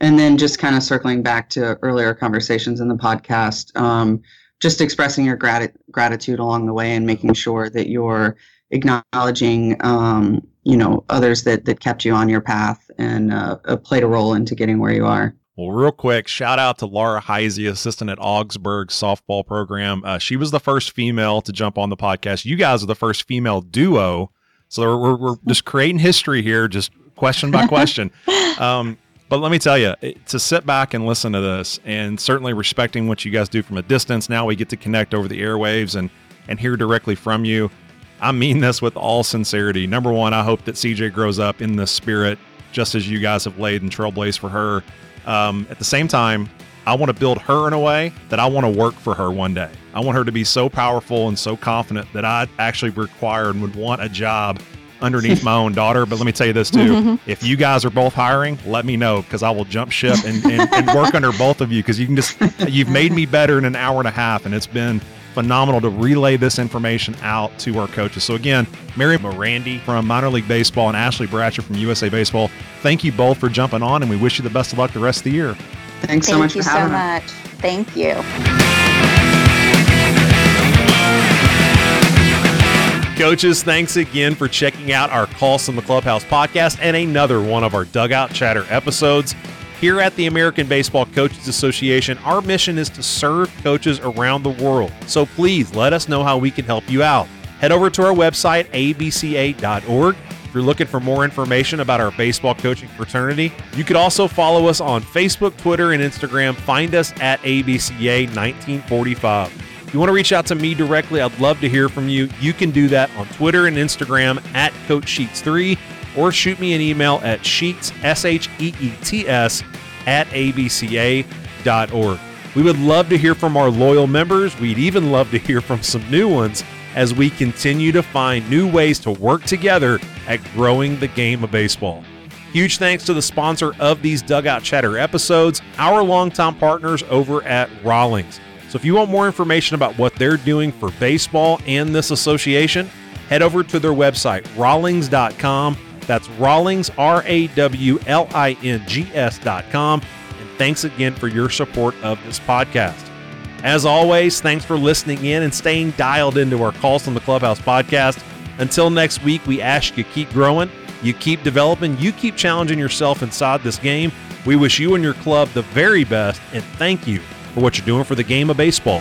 [SPEAKER 1] and then just kind of circling back to earlier conversations in the podcast, um, just expressing your grat- gratitude along the way and making sure that you're acknowledging, um, you know, others that, that kept you on your path and uh, played a role into getting where you are.
[SPEAKER 4] Well, real quick, shout out to Laura Heisey, assistant at Augsburg softball program. Uh, she was the first female to jump on the podcast. You guys are the first female duo. So we're, we're just creating history here, just question by question. Um, but let me tell you, to sit back and listen to this, and certainly respecting what you guys do from a distance, now we get to connect over the airwaves and, and hear directly from you. I mean this with all sincerity. Number one, I hope that CJ grows up in the spirit, just as you guys have laid and trailblazed for her. Um, at the same time, I want to build her in a way that I want to work for her one day. I want her to be so powerful and so confident that I actually require and would want a job underneath my own daughter. But let me tell you this too: if you guys are both hiring, let me know because I will jump ship and, and, and work under both of you because you can just you've made me better in an hour and a half, and it's been phenomenal to relay this information out to our coaches. So again, Mary Marandi from minor league baseball and Ashley Bratcher from USA Baseball, thank you both for jumping on, and we wish you the best of luck the rest of the year.
[SPEAKER 1] Thanks so
[SPEAKER 2] thank
[SPEAKER 1] much
[SPEAKER 2] you
[SPEAKER 1] for having
[SPEAKER 2] so much. Thank you.
[SPEAKER 4] Coaches, thanks again for checking out our Calls from the Clubhouse podcast and another one of our Dugout Chatter episodes. Here at the American Baseball Coaches Association, our mission is to serve coaches around the world. So please let us know how we can help you out. Head over to our website, abca.org. If you're looking for more information about our baseball coaching fraternity, you could also follow us on Facebook, Twitter, and Instagram. Find us at ABCA 1945. If you want to reach out to me directly, I'd love to hear from you. You can do that on Twitter and Instagram at Coach Sheets 3 or shoot me an email at sheets, S H E E T S, at abca.org. We would love to hear from our loyal members. We'd even love to hear from some new ones as we continue to find new ways to work together at growing the game of baseball. Huge thanks to the sponsor of these Dugout Chatter episodes, our longtime partners over at Rawlings. So if you want more information about what they're doing for baseball and this association, head over to their website, rawlings.com that's Rawlings, R A W L I N G S dot com. And thanks again for your support of this podcast. As always, thanks for listening in and staying dialed into our Calls from the Clubhouse podcast. Until next week, we ask you to keep growing, you keep developing, you keep challenging yourself inside this game. We wish you and your club the very best and thank you for what you're doing for the game of baseball.